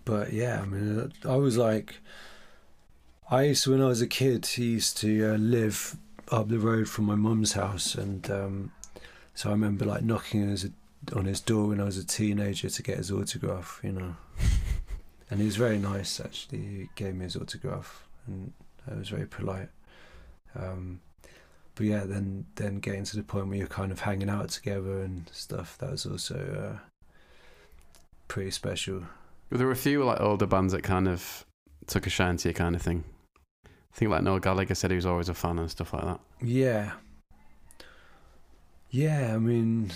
but yeah, I mean, I was like, I used to when I was a kid. He used to uh, live up the road from my mum's house, and um, so I remember like knocking on his, on his door when I was a teenager to get his autograph. You know. (laughs) And he was very nice, actually. He gave me his autograph, and I was very polite. Um, but yeah, then then getting to the point where you're kind of hanging out together and stuff, that was also uh, pretty special. There were a few like older bands that kind of took a shine to you, kind of thing. I think like Noel Gallagher said he was always a fan and stuff like that. Yeah. Yeah, I mean,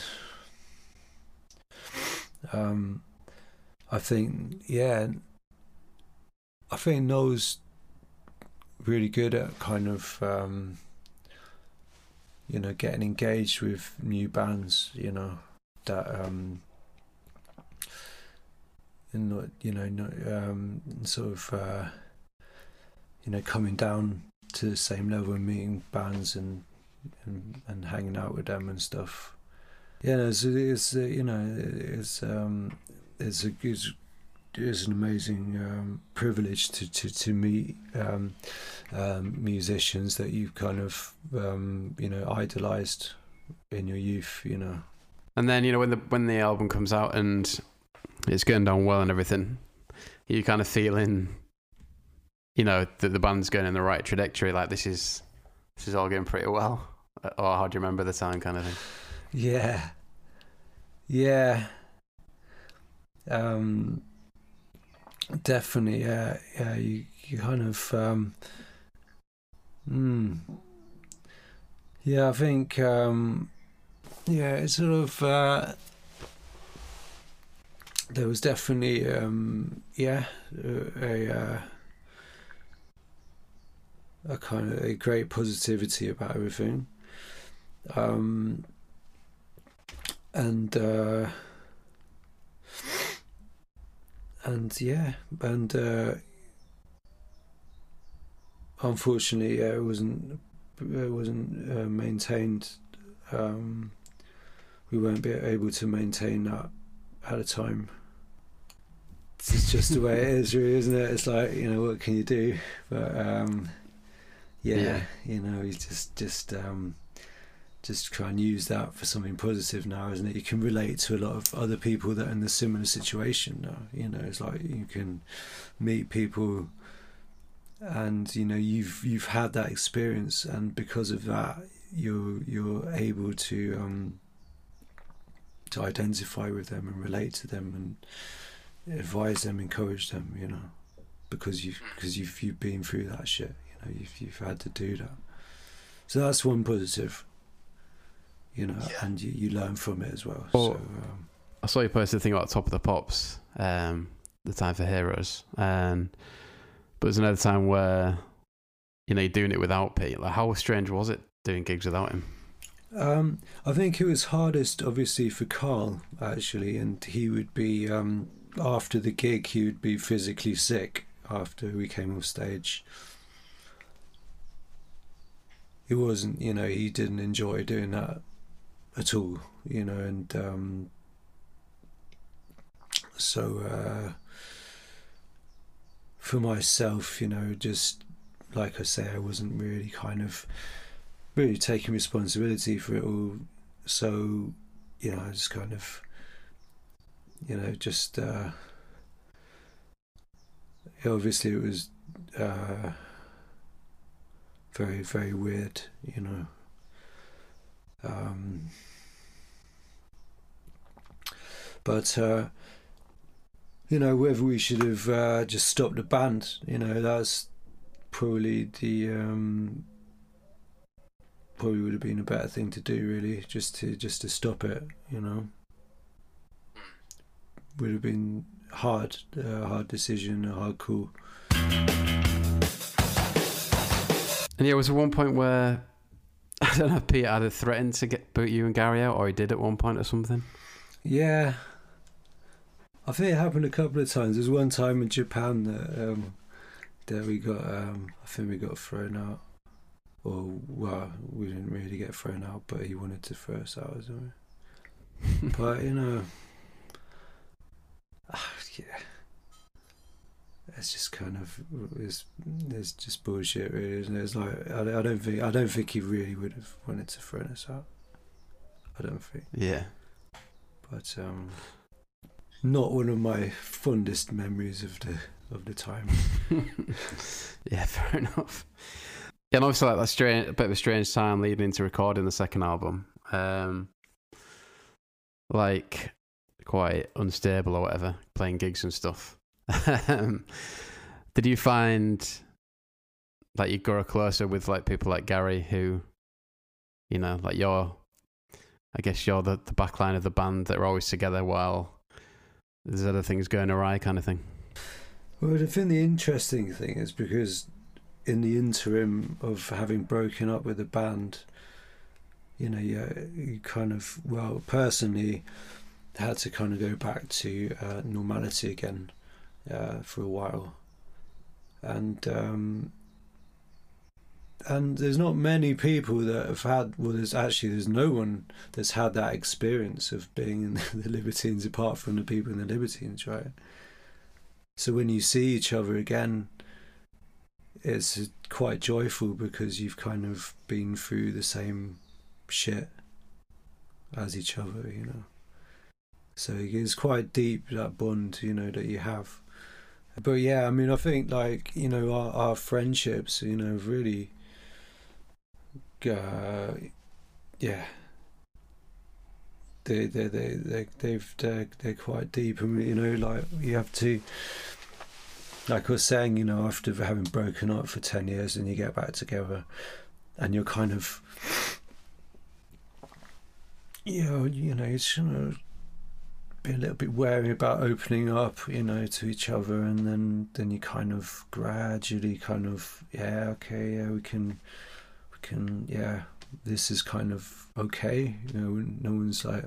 um, I think, yeah, I think Noel's really good at kind of, um, you know, getting engaged with new bands, you know, that, um, and not, you know, not, um, sort of, uh, you know, coming down to the same level and meeting bands and and, and hanging out with them and stuff. Yeah, it's, it's uh, you know it's um it's a it's it was an amazing um, privilege to to to meet um, um, musicians that you've kind of um, you know idolized in your youth. You know, And then you know when the when the album comes out and it's going down well and everything, you kind of feeling, you know, that the band's going in the right trajectory. Like this is this is all going pretty well. Uh, Or how do you remember the time, kind of thing? Yeah. Yeah. Um definitely yeah yeah you, you kind of um mm, yeah I think um yeah it's sort of uh there was definitely um yeah a, a uh a kind of a great positivity about everything um and uh, and yeah, and uh, unfortunately, yeah, it wasn't it wasn't uh, maintained. Um, we weren't be able to maintain that at a time. It's just the way it is, really, isn't it? It's like you know, what can you do? But um, yeah, Yeah. you know, you just just um, just try and use that for something positive now, isn't it? You can relate to a lot of other people that are in the similar situation now. You know, it's like you can meet people and you know you've you've had that experience and because of that you're you're able to um to identify with them and relate to them and advise them encourage them you know because you've because you've you've been through that shit you know you've you've had to do that so that's one positive you know Yeah. and you, you learn from it as well Well, so um, I saw you posted a thing about Top of the Pops, um, the time for heroes, and but there's another time where you know you're doing it without Pete. Like, how strange was it doing gigs without him? Um, I think it was hardest, obviously, for Carl actually, and he would be um, after the gig. He would be physically sick after we came off stage. He wasn't, you know, he didn't enjoy doing that at all, you know, and um, so uh, for myself, you know, just like I say, I wasn't really kind of really taking responsibility for it all. So, you know, I just kind of, you know, just uh, obviously it was uh, very, very weird, you know. Um, but uh, you know, whether we should have uh, just stopped the band, you know, that's probably the um, probably would have been a better thing to do really just to just to stop it you know would have been hard a hard decision a hard call And yeah, was there one point where (laughs) I don't know if Pete either threatened to get boot you and Gary out, or he did at one point or something. yeah. I think it happened a couple of times. There's one time in Japan that um, that we got um, I think we got thrown out. Or well we didn't really get thrown out but he wanted to throw us out or something. (laughs) But you know, ah, (sighs) yeah, it's just kind of it's, it's just bullshit, really, isn't it? It's like I, I don't think I don't think he really would have wanted to throw us out. I don't think, Yeah. but um, not one of my fondest memories of the of the time. (laughs) yeah, fair enough. Yeah, and obviously like that strange, a bit of a strange time leading into recording the second album. Um, like quite unstable or whatever, playing gigs and stuff. Um, did you find like you grow closer with like people like Gary, who, you know, like you're, I guess you're the the backline of the band that are always together while there's other things going awry, kind of thing. Well, I think the interesting thing is because in the interim of having broken up with the band, you know, you, you kind of, well, personally, had to kind of go back to uh, normality again uh, for a while. And, um, and there's not many people that have had, well, there's actually, there's no one that's had that experience of being in (laughs) the Libertines apart from the people in the Libertines, right? so when you see each other again, it's quite joyful because you've kind of been through the same shit as each other, you know. So it's quite deep that bond, you know, that you have. But yeah, I mean, I think like you know our, our friendships, you know, really, uh, yeah, they they they they they've they're, they're quite deep, and you know, like you have to, like I was saying, you know, after having broken up for ten years, and you get back together, and you're kind of, you know, you know, it's you know be a little bit wary about opening up, you know, to each other, and then then you kind of gradually kind of yeah, okay, yeah, we can, we can, yeah, this is kind of okay, you know, no one's like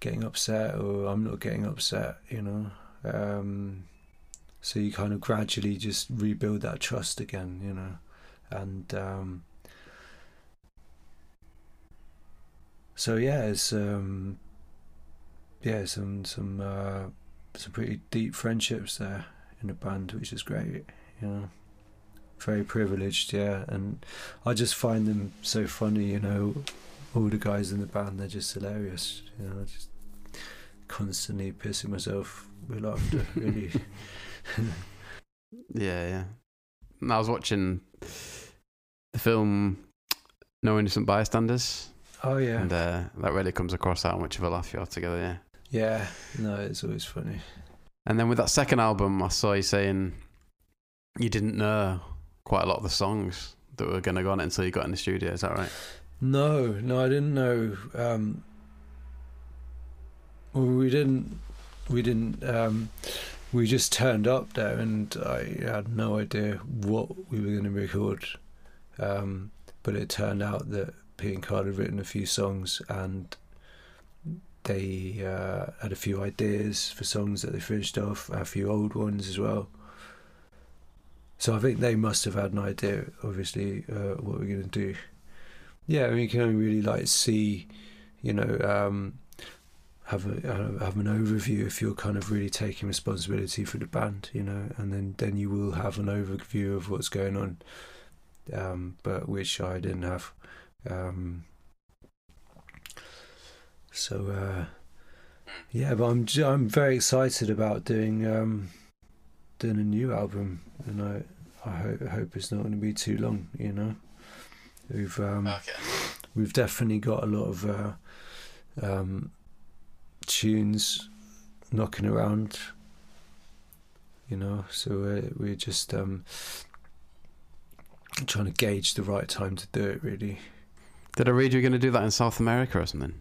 getting upset or I'm not getting upset, you know. Um, so you kind of gradually just rebuild that trust again, you know, and um, so yeah, it's um, yeah, some some uh, some pretty deep friendships there in the band, which is great. You know, very privileged, yeah. And I just find them so funny. You know, all the guys in the band, they're just hilarious. You know, just constantly pissing myself with laughter. (laughs) really. (laughs) yeah, yeah. And I was watching the film No Innocent Bystanders. Oh yeah, and uh, that really comes across how much of a laugh you are together. Yeah. Yeah, no, it's always funny. And then with that second album, I saw you saying you didn't know quite a lot of the songs that were going to go on it until you got in the studio. Is that right? No, no, I didn't know. Um, well, we didn't. We didn't. Um, we just turned up there, and I had no idea what we were going to record. Um, but it turned out that Pete and Carl had written a few songs, and they uh, had a few ideas for songs that they finished off, a few old ones as well. So I think they must have had an idea, obviously, uh, what we're going to do. Yeah, I mean, you can only really like see, you know, um, have a have an overview if you're kind of really taking responsibility for the band, you know, and then then you will have an overview of what's going on. Um, but which I didn't have. Um, so uh, yeah, but I'm I'm very excited about doing um, doing a new album, and I I hope, I hope it's not going to be too long. You know, we've um, okay. we've definitely got a lot of uh, um, tunes knocking around. You know, so we're we're just um, trying to gauge the right time to do it. Really. Did I read you were going to do that in South America or something?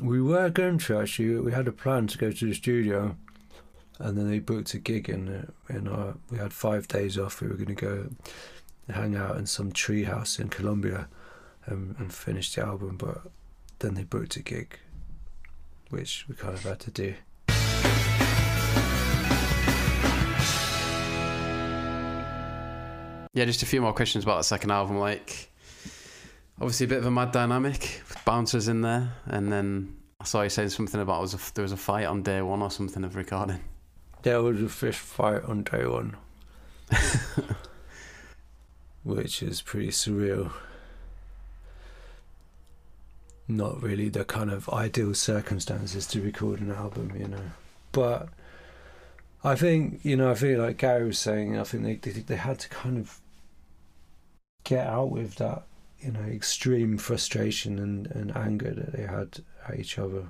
We were going to actually. We had a plan to go to the studio, and then they booked a gig in in our. We had five days off. We were going to go hang out in some treehouse in Colombia, and, and finish the album. But then they booked a gig, which we kind of had to do. Yeah, just a few more questions about the second album. Like, obviously a bit of a mad dynamic with bouncers in there, and then I saw you saying something about was a, there was a fight on day one or something of recording. There was a fish fight on day one, (laughs) which is pretty surreal. Not really the kind of ideal circumstances to record an album, you know, but. I think you know. I feel like Gary was saying. I think they they, they had to kind of get out with that you know extreme frustration and, and anger that they had at each other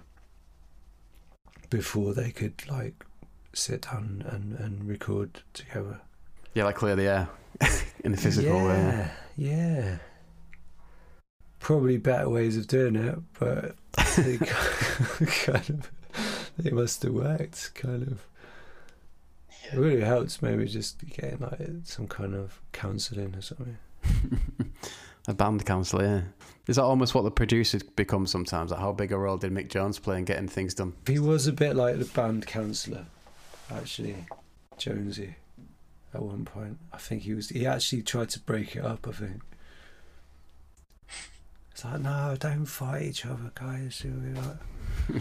before they could like sit down and, and record together. Yeah, like clear the air (laughs) in the physical yeah, way. Yeah. Probably better ways of doing it, but (laughs) they kind of they must have worked kind of. It really helps maybe just getting like some kind of counselling or something. (laughs) A band counsellor, yeah. Is that almost what the producers become sometimes? Like how big a role did Mick Jones play in getting things done? He was a bit like the band counsellor, actually, Jonesy. At one point, I think he was. He actually tried to break it up. I think. It's like, no, don't fight each other, guys. (laughs)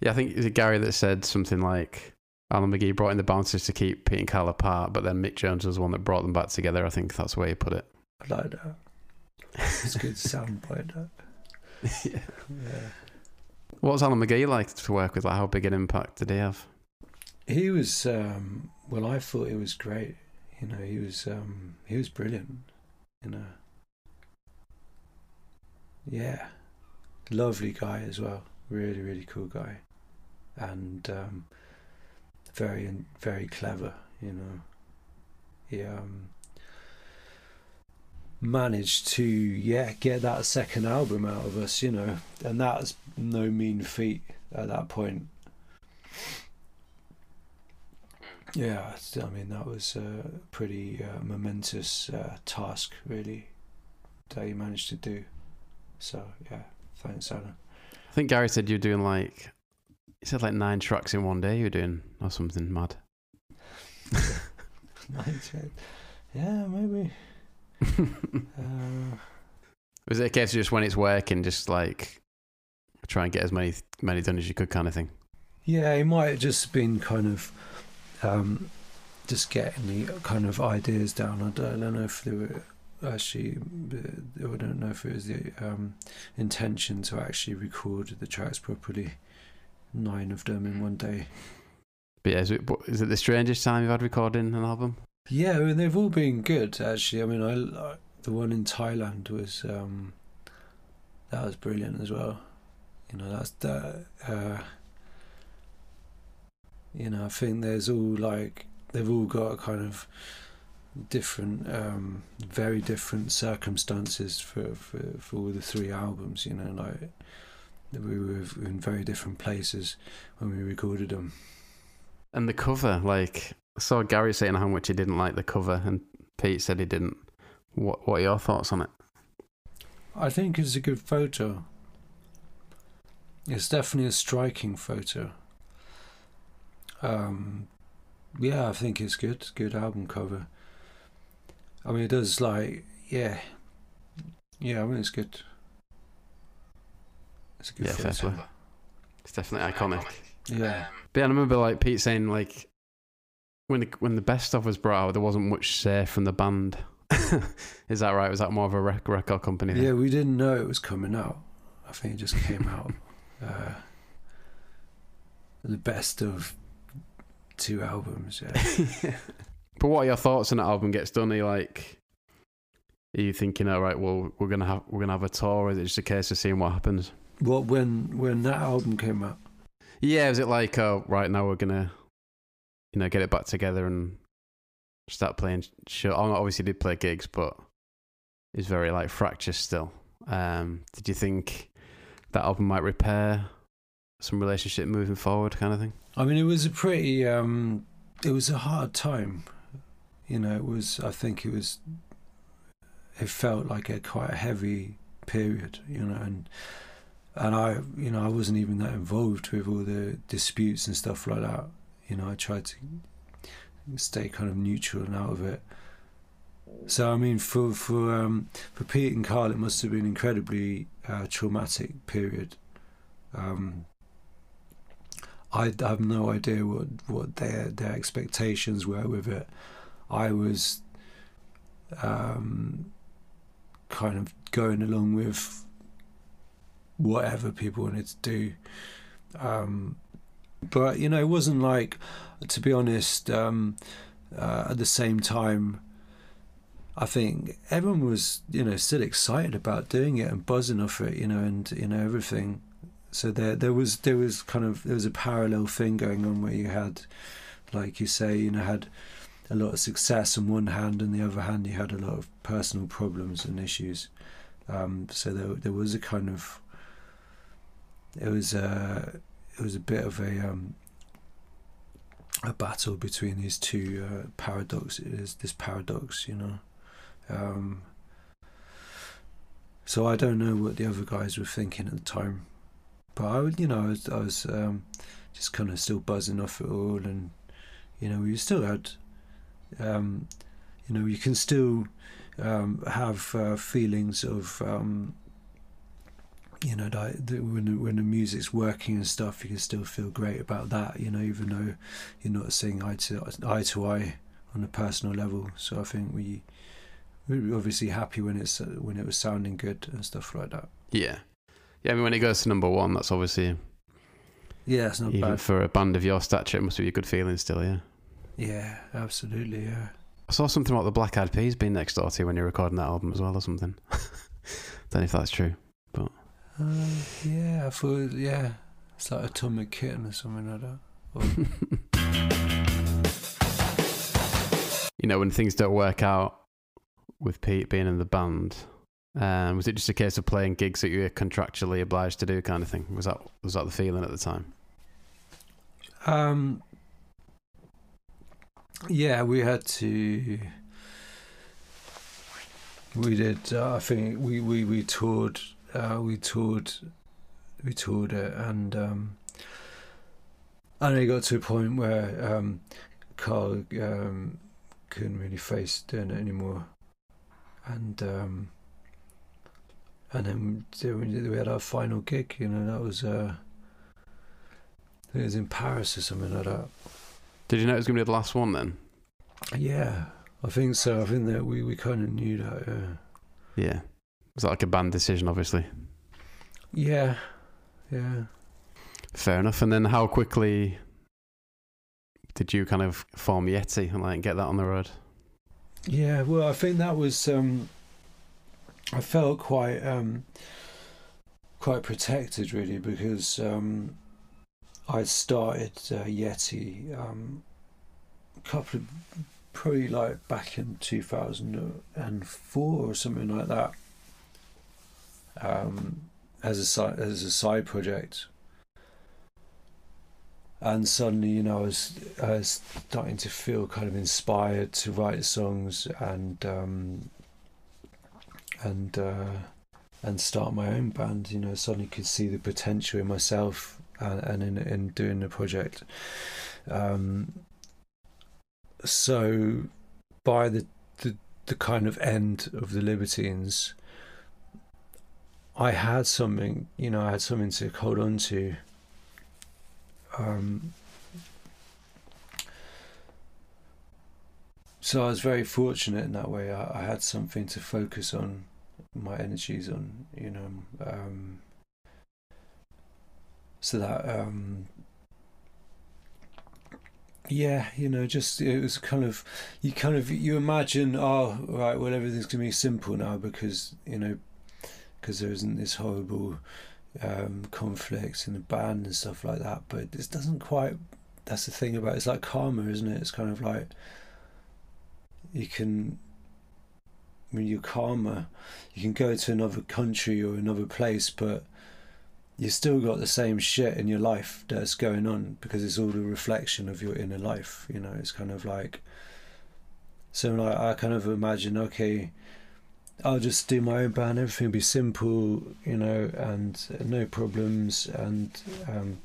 yeah, I think it was Gary that said something like, Alan McGee brought in the bouncers to keep Pete and Carl apart, but then Mick Jones was the one that brought them back together. I think that's the way he put it. I. It's a good soundbite. That. yeah. (laughs) Yeah. What was Alan McGee like to work with? Like, how big an impact did he have? He was um, well. I thought he was great. You know, he was um, he was brilliant. You know, yeah, lovely guy as well. Really, really cool guy, and um, very, very clever. You know, he um, managed to yeah get that second album out of us. You know, and that's no mean feat at that point. Yeah, I mean that was a pretty uh, momentous uh, task, really, that you managed to do. So yeah, thanks, Alan. I think Gary said you were doing like, he said like nine tracks in one day you were doing, or something mad. (laughs) nine yeah, maybe. Uh, Was it a case of just when it's working, just like try and get as many many done as you could, kind of thing? yeah, he might have just been kind of um, just getting the kind of ideas down. I don't, I don't know if they were actually. I don't know if it was the um, intention to actually record the tracks properly. Nine of them in one day. But yeah, is it, is it the strangest time you've had recording an album? Yeah, I mean, they've all been good actually. I mean, I, I the one in Thailand was um, that was brilliant as well. You know, that's that. Uh, you know, I think there's all like they've all got a kind of different, um, very different circumstances for, for for all the three albums. You know, like we were in very different places when we recorded them. And the cover, like I saw Gary saying how much he didn't like the cover, and Pete said he didn't. What What are your thoughts on it? I think it's a good photo. It's definitely a striking photo. Um, yeah, I think it's good. Good album cover. I mean, it does like, yeah, yeah. I mean, it's good. It's a good Yeah, photo. play. It's definitely iconic. Yeah, But I remember like Pete saying like when the when the best stuff was brought out, there wasn't much say from the band. (laughs) Is that right? Was that more of a rec- record company? thing? yeah. We didn't know it was coming out. I think it just came (laughs) out. Uh, the best of two albums. Yeah. (laughs) But what are your thoughts when that album gets done? Are you like, are you thinking, all right, well, we're gonna have we're gonna have a tour? Or is it just a case of seeing what happens? What when when that album came out? Yeah, is it like, oh, right now we're gonna, you know, get it back together and start playing show? Oh, obviously did play gigs, but it's very like fractious still. Um, did you think that album might repair some relationship moving forward, kind of thing? I mean, it was a pretty, um, it was a hard time. You know, it was, I think it was, it felt like a quite a heavy period, you know, and, and I, you know, I wasn't even that involved with all the disputes and stuff like that. You know, I tried to stay kind of neutral and out of it. So I mean, for for um, for Pete and Carl, it must have been an incredibly uh, traumatic period. Um, I have no idea what, what their their expectations were with it. I was um, kind of going along with whatever people wanted to do. Um, but you know, it wasn't like, to be honest. Um, uh, at the same time, I think everyone was, you know, still excited about doing it and buzzing off it, you know, and you know everything. So there, there was, there was kind of, there was a parallel thing going on where you had, like you say, you know, had a lot of success on one hand, and the other hand, you had a lot of personal problems and issues. Um, so there, there was a kind of, it was a, it was a bit of a, um, a battle between these two uh, paradoxes. This paradox, you know. Um, so I don't know what the other guys were thinking at the time, but I would, you know, I was, I was um, just kind of still buzzing off it all, and you know, we still had, um, you know, you can still um, have uh, feelings of, um, you know, that, that when the, when the music's working and stuff, you can still feel great about that. You know, even though you're not seeing eye to eye to eye on a personal level. So I think we we were obviously happy when it's when it was sounding good and stuff like that. Yeah, yeah. I mean, when it goes to number one, that's obviously Yeah, it's not even bad. for a band of your stature, it must be a good feeling still. Yeah. Yeah, absolutely. Yeah. I saw something about the Black Eyed Peas being next door to you when you're recording that album as well, or something. (laughs) Don't know if that's true. Uh, yeah, I thought. Yeah, it's like Atomic Kitten or something like that. Or, (laughs) you know, when things don't work out with Pete being in the band, um, was it just a case of playing gigs that you were contractually obliged to do, kind of thing? Was that was that the feeling at the time? um. Yeah, we had to. We did. Uh, I think we we we toured. Uh, we toured. We toured it, and um, and it got to a point where um, Carl um, couldn't really face doing it anymore, and um, and then then we had our final gig. You know, that was uh, it was in Paris or something like that. Did you know it was going to be the last one then? Yeah, I think so. I think that we, we kind of knew that. Yeah. Yeah. Was that like a band decision, obviously? Yeah. Yeah. Fair enough. And then how quickly did you kind of form Yeti and like get that on the road? Yeah. Well, I think that was. Um, I felt quite um, quite protected, really, because um, I started uh, Yeti um, a couple of probably like back in two thousand and four or something like that. Um, as a side as a side project, and suddenly, you know, I was, I was starting to feel kind of inspired to write songs and um, and uh, and start my own band. You know, suddenly could see the potential in myself and, and in in doing the project. Um, so, by the, the the kind of end of the Libertines, I had something. You know, I had something to hold on to. Um, so I was very fortunate in that way. I, I had something to focus on my energies on, you know. Um, so that, um, yeah, you know, just it was kind of you kind of you imagine, oh, right, well, everything's gonna be simple now because you know, because there isn't this horrible um, conflicts in the band and stuff like that. But this doesn't quite. That's the thing about it. it's like karma, isn't it? It's kind of like you can when you're karma, you can go to another country or another place, but you still got the same shit in your life that's going on because it's all a reflection of your inner life. You know, it's kind of like so. Like I kind of imagine, okay, I'll just do my own band. Everything will be simple, you know, and no problems. And um,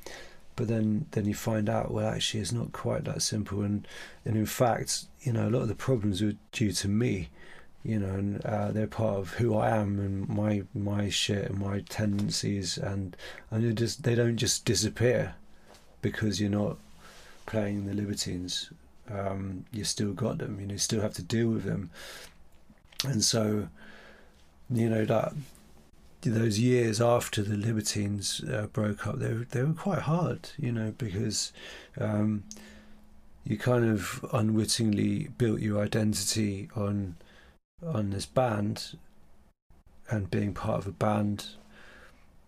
but then then you find out, well, actually, it's not quite that simple. And and in fact, you know, a lot of the problems were due to me, you know, and uh, they're part of who I am and my my shit and my tendencies, and and they just they don't just disappear because you're not playing the Libertines. Um, you still got them. You know, you still have to deal with them. And so, you know that those years after the Libertines uh, broke up, they were, they were quite hard, you know, because um, you kind of unwittingly built your identity on on this band and being part of a band,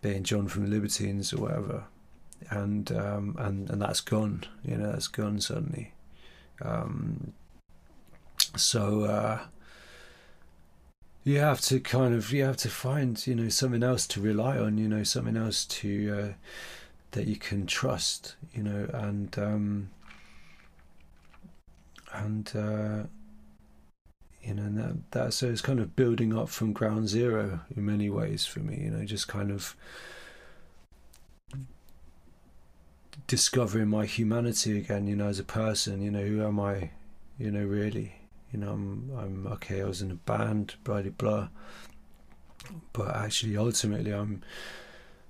being John from the Libertines or whatever, and um, and and that's gone, you know, that's gone suddenly. Um, so. Uh, you have to kind of you have to find you know something else to rely on you know something else to uh, that you can trust you know and um and uh you know and that that so it's kind of building up from ground zero in many ways for me you know just kind of discovering my humanity again you know as a person you know who am i you know really you know, I'm, I'm okay. I was in a band, blah blah blah. But actually, ultimately, I'm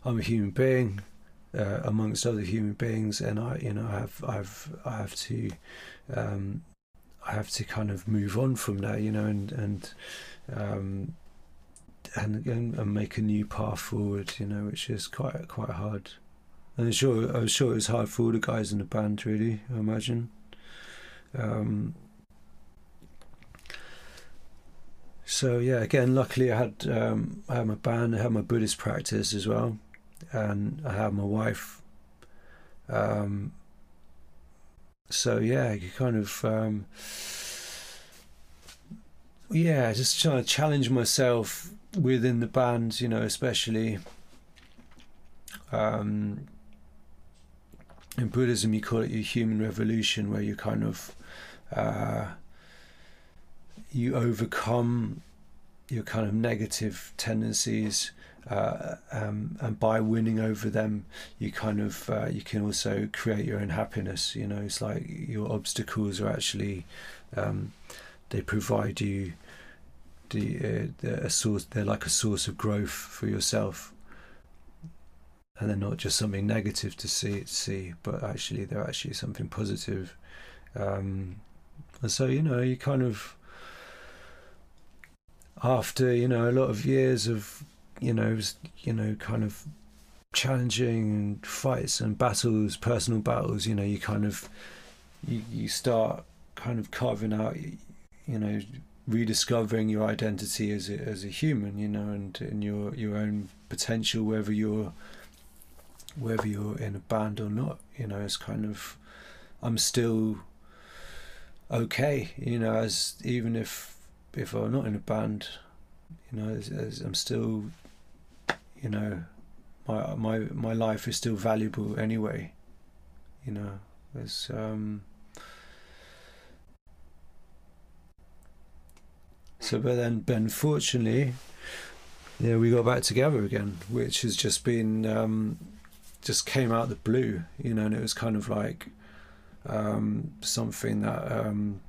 I'm a human being uh, amongst other human beings, and I, you know, I have, I've, I have to, um, I have to kind of move on from that, you know, and and um, and, and and make a new path forward, you know, which is quite quite hard. And sure I'm sure it was hard for all the guys in the band, really. I imagine. Um, so yeah, again, luckily I had um, I had my band, I had my Buddhist practice as well, and I had my wife. Um, so yeah, you kind of um, yeah, just trying to challenge myself within the band, you know, especially. Um, in Buddhism, you call it your human revolution, where you kind of uh, you overcome your kind of negative tendencies, uh, um, and by winning over them, you kind of uh, you can also create your own happiness. You know, it's like your obstacles are actually um, they provide you the, uh, a source. They're like a source of growth for yourself and they're not just something negative to see see, but actually they're actually something positive. Um, and so you know, you kind of after you know a lot of years of you know you know kind of challenging fights and battles, personal battles, you know, you kind of you you start kind of carving out, you know, rediscovering your identity as a, as a human, you know, and, and your your own potential, whether you're whether you're in a band or not. You know, it's kind of I'm still okay. You know, as even if if I'm not in a band, you know, as, as I'm still, you know, my my my life is still valuable anyway. You know, it's um. So, but then, but unfortunately, yeah, we got back together again, which has just been um, just came out the blue, you know, and it was kind of like um, something that um,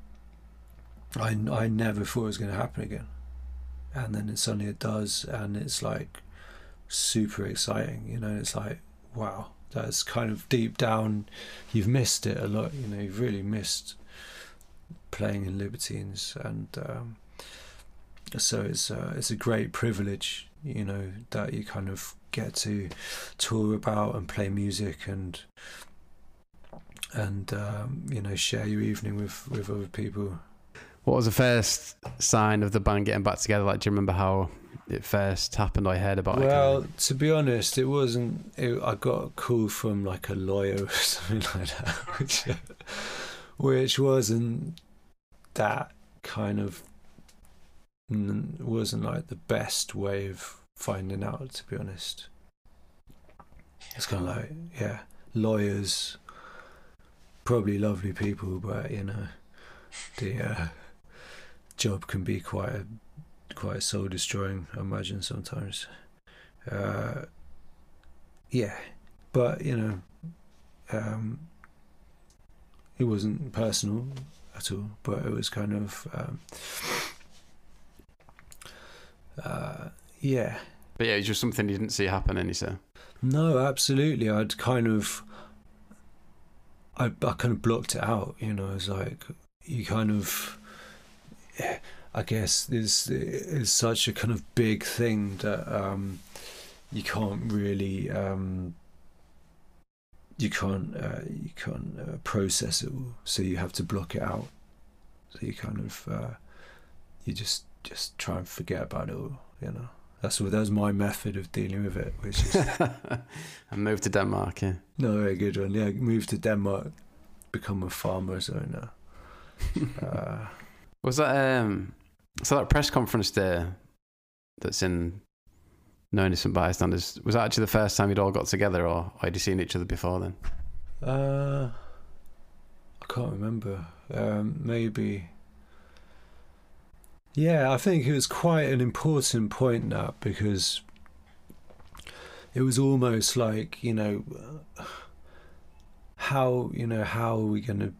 I I never thought it was going to happen again, and then it suddenly it does, and it's like super exciting, you know. It's like wow, that's kind of deep down, you've missed it a lot, you know. You've really missed playing in Libertines, and um, so it's uh, it's a great privilege, you know, that you kind of get to tour about and play music and and um, you know share your evening with with other people. What was the first sign of the band getting back together? Like, do you remember how it first happened? I heard about well, it. Well, to be honest, it wasn't. It, I got a call from like a lawyer (laughs) or something like that, which which wasn't that kind of wasn't like the best way of finding out, to be honest. It's kind of like, yeah, lawyers, probably lovely people, but you know, the uh, job can be quite a, quite soul destroying. I imagine sometimes. Uh, yeah, but you know, um, it wasn't personal at all, but it was kind of. Um, uh, yeah. But yeah, it's just something you didn't see happening, you say? No, absolutely. I'd kind of, I, I kind of blocked it out, you know, it's like, you kind of, I guess this is such a kind of big thing that um, you can't really, um, you can't, uh, you can't uh, process it all, so you have to block it out. So you kind of, uh, you just, just try and forget about it all, you know. That's what that's my method of dealing with it, which is (laughs) and move to Denmark. Yeah, no, very good one. Yeah, moved to Denmark, become a farmer's owner. uh, was that um, so that press conference there that's in No Innocent Bystanders was that actually the first time you'd all got together, or had you seen each other before then? Uh, I can't remember. Um, maybe yeah, I think it was quite an important point that because it was almost like you know how you know how are we going to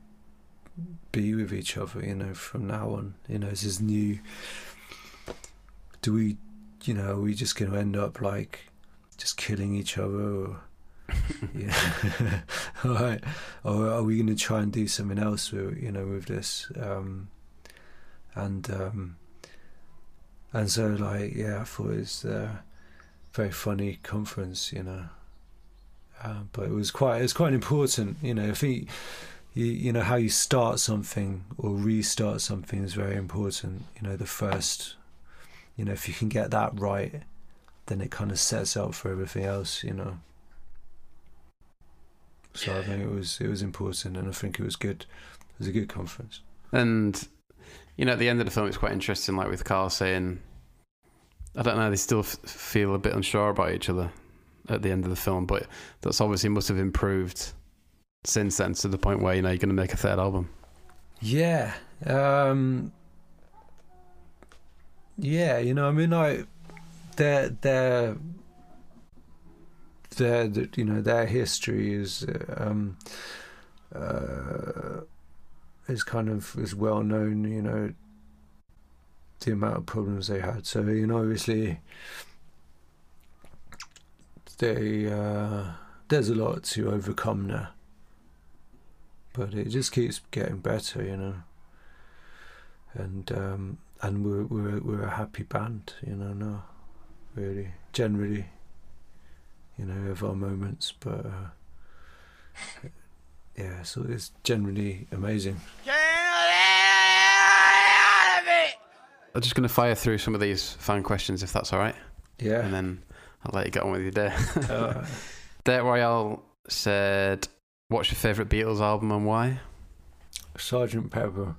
be with each other you know from now on you know this is new. Do we you know are we just going to end up like just killing each other or (laughs) yeah (laughs) all right or are we going to try and do something else with you know with this um and um and so like yeah i thought it was a very funny conference you know. Uh, but it was quite it was quite important you know. If he you, you know how you start something or restart something is very important you know the first you know if you can get that right then it kind of sets up for everything else you know so Yeah. I think it was it was important and I think it was good it was a good conference And you know, at the end of the film, it's quite interesting. Like with Carl saying, "I don't know," they still f- feel a bit unsure about each other at the end of the film, but that's obviously must have improved since then to the point where you know you're going to make a third album. Yeah. Um Yeah, you know, I mean like their their their the- you know, their history is uh, um uh is kind of is well known, you know, the amount of problems they had. So, you know, obviously they uh there's a lot to overcome now but it just keeps getting better, you know. And um, and we're we're we're a happy band, you know. Now, really, generally, you know, have our moments, but uh, yeah, so it's generally amazing. I'm just going to fire through some of these fan questions if that's all right, Yeah. and then I'll let you get on with your day. Uh, (laughs) Dirt Royale said, "What's your favourite Beatles album and why?" Sergeant Pepper.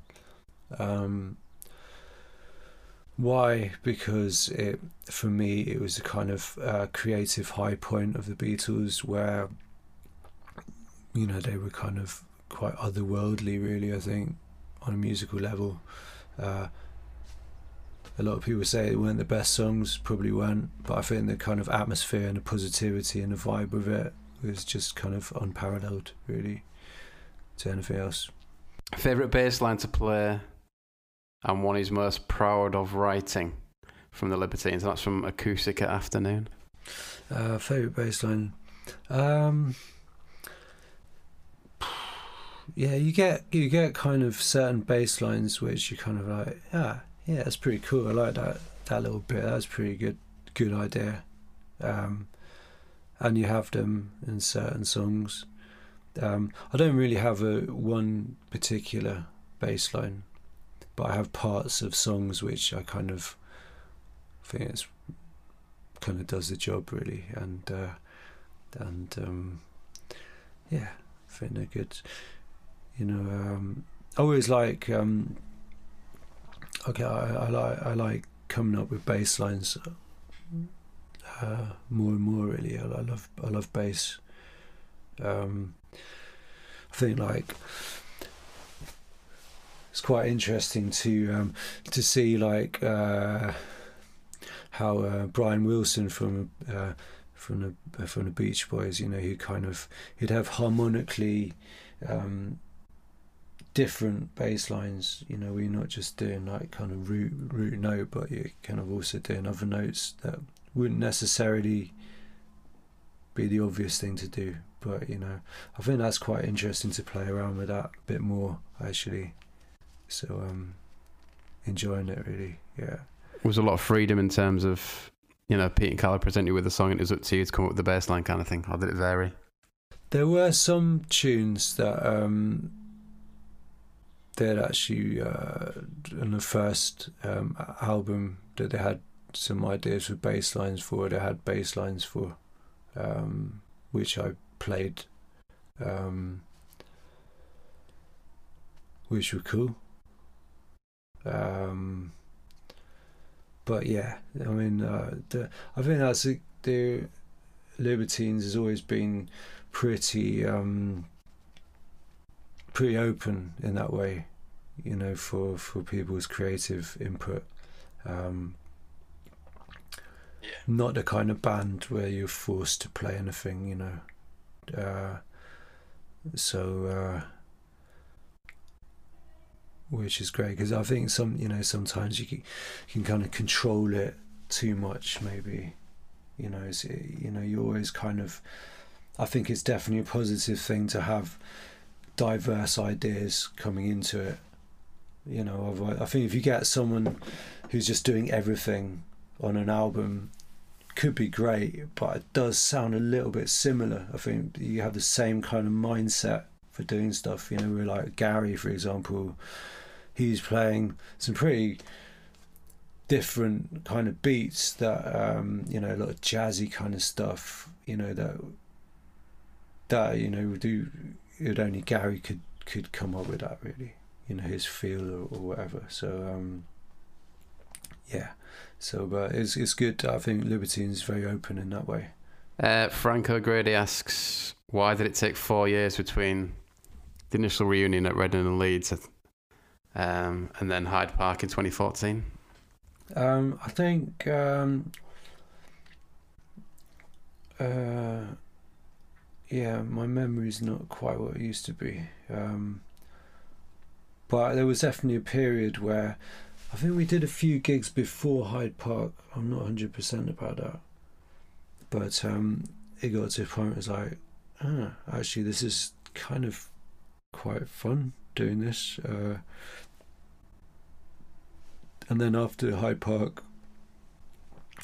Um, why? Because it, for me, it was a kind of uh, creative high point of the Beatles, where you know they were kind of quite otherworldly, really. I think on a musical level. Uh, a lot of people say it weren't the best songs, probably weren't, but I think the kind of atmosphere and the positivity and the vibe of it was just kind of unparalleled, really, to anything else. Favorite bass line to play, and one he's most proud of writing from the Libertines. That's from Acoustic at Afternoon. Uh, favorite baseline. Um, yeah, you get you get kind of certain bass lines which you kind of like, yeah, yeah, that's pretty cool. I like that that little bit. That's pretty good, good idea. Um, and you have them in certain songs. Um, I don't really have a one particular bass line, but I have parts of songs which I kind of think it's kind of does the job really, and uh, and um, yeah, I think they're good. You know, um, I always like um, okay, I, I like I like coming up with bass lines uh, more and more. Really, I, love I love bass. Um, I think like it's quite interesting to um, to see like uh, how uh, Brian Wilson from uh, from the uh, from the Beach Boys, you know, he kind of he'd have harmonically um, different bass lines. You know, where you're not just doing like kind of root root note, but you're kind of also doing other notes that wouldn't necessarily be the obvious thing to do. But you know, I think that's quite interesting to play around with that a bit more actually. So um, enjoying it really, yeah. was a lot of freedom in terms of, you know, Pete and Carl present you with a song and it was up to you to come up with the bass line kind of thing, How did it vary? There were some tunes that um, they'd actually uh, on the first um, album that they had some ideas for bass lines for. I had bass lines for, um, which I played, um, which were cool. Um, but yeah, I mean, uh, the, I think that's the, the Libertines has always been pretty um, pretty open in that way, you know, for for people's creative input. Um, Yeah. Not the kind of band where you're forced to play anything, you know. Uh, so, uh, which is great because I think some, you know, sometimes you can, can kind of control it too much, maybe. You know, it's, you know, you always kind of. I think it's definitely a positive thing to have diverse ideas coming into it. You know, I think if you get someone who's just doing everything on an album, could be great, but it does sound a little bit similar. I think you have the same kind of mindset for doing stuff. You know, we're like Gary, for example, he's playing some pretty different kind of beats that um, you know a lot of jazzy kind of stuff. You know that that you know would do it only Gary could could come up with that really. You know his feel or, or whatever. So um, yeah. So, but it's it's good. I think Libertine's very open in that way. Uh, Franco Grady asks, why did it take four years between the initial reunion at Reading and Leeds, um, and then Hyde Park in 2014? Um, I think um, uh, yeah, my memory's not quite what it used to be. Um, but there was definitely a period where I think we did a few gigs before Hyde Park. I'm not 100% about that. But um, it got to a point where it was like, ah, actually, this is kind of quite fun doing this. Uh, and then after Hyde Park,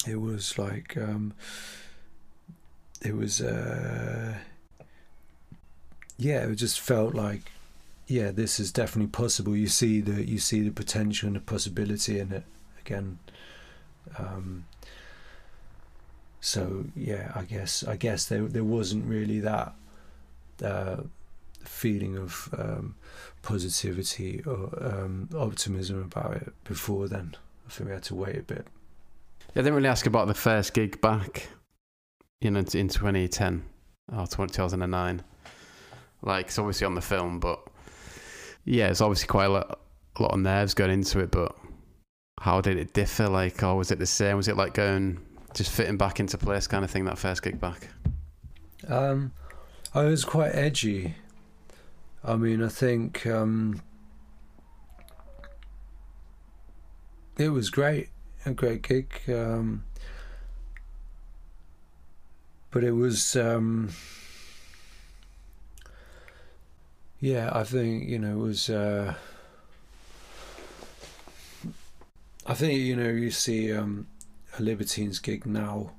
it was like um, it was uh, yeah, it just felt like yeah, this is definitely possible. You see the you see the potential and the possibility in it again. Um, so yeah, I guess I guess there there wasn't really that uh, feeling of um, positivity or um, optimism about it before then. I think we had to wait a bit. Yeah, I didn't really ask about the first gig back, you know, in 2010 or 2009. Like, it's obviously on the film, but yeah, it's obviously quite a lot, a lot of nerves going into it. But how did it differ? Like, or was it the same? Was it like going just fitting back into place kind of thing that first gig back? Um, I was quite edgy. I mean, I think um, it was great, a great gig. Um, but it was, um, yeah, I think you know it was. Uh, I think you know you see um, a Libertines gig now,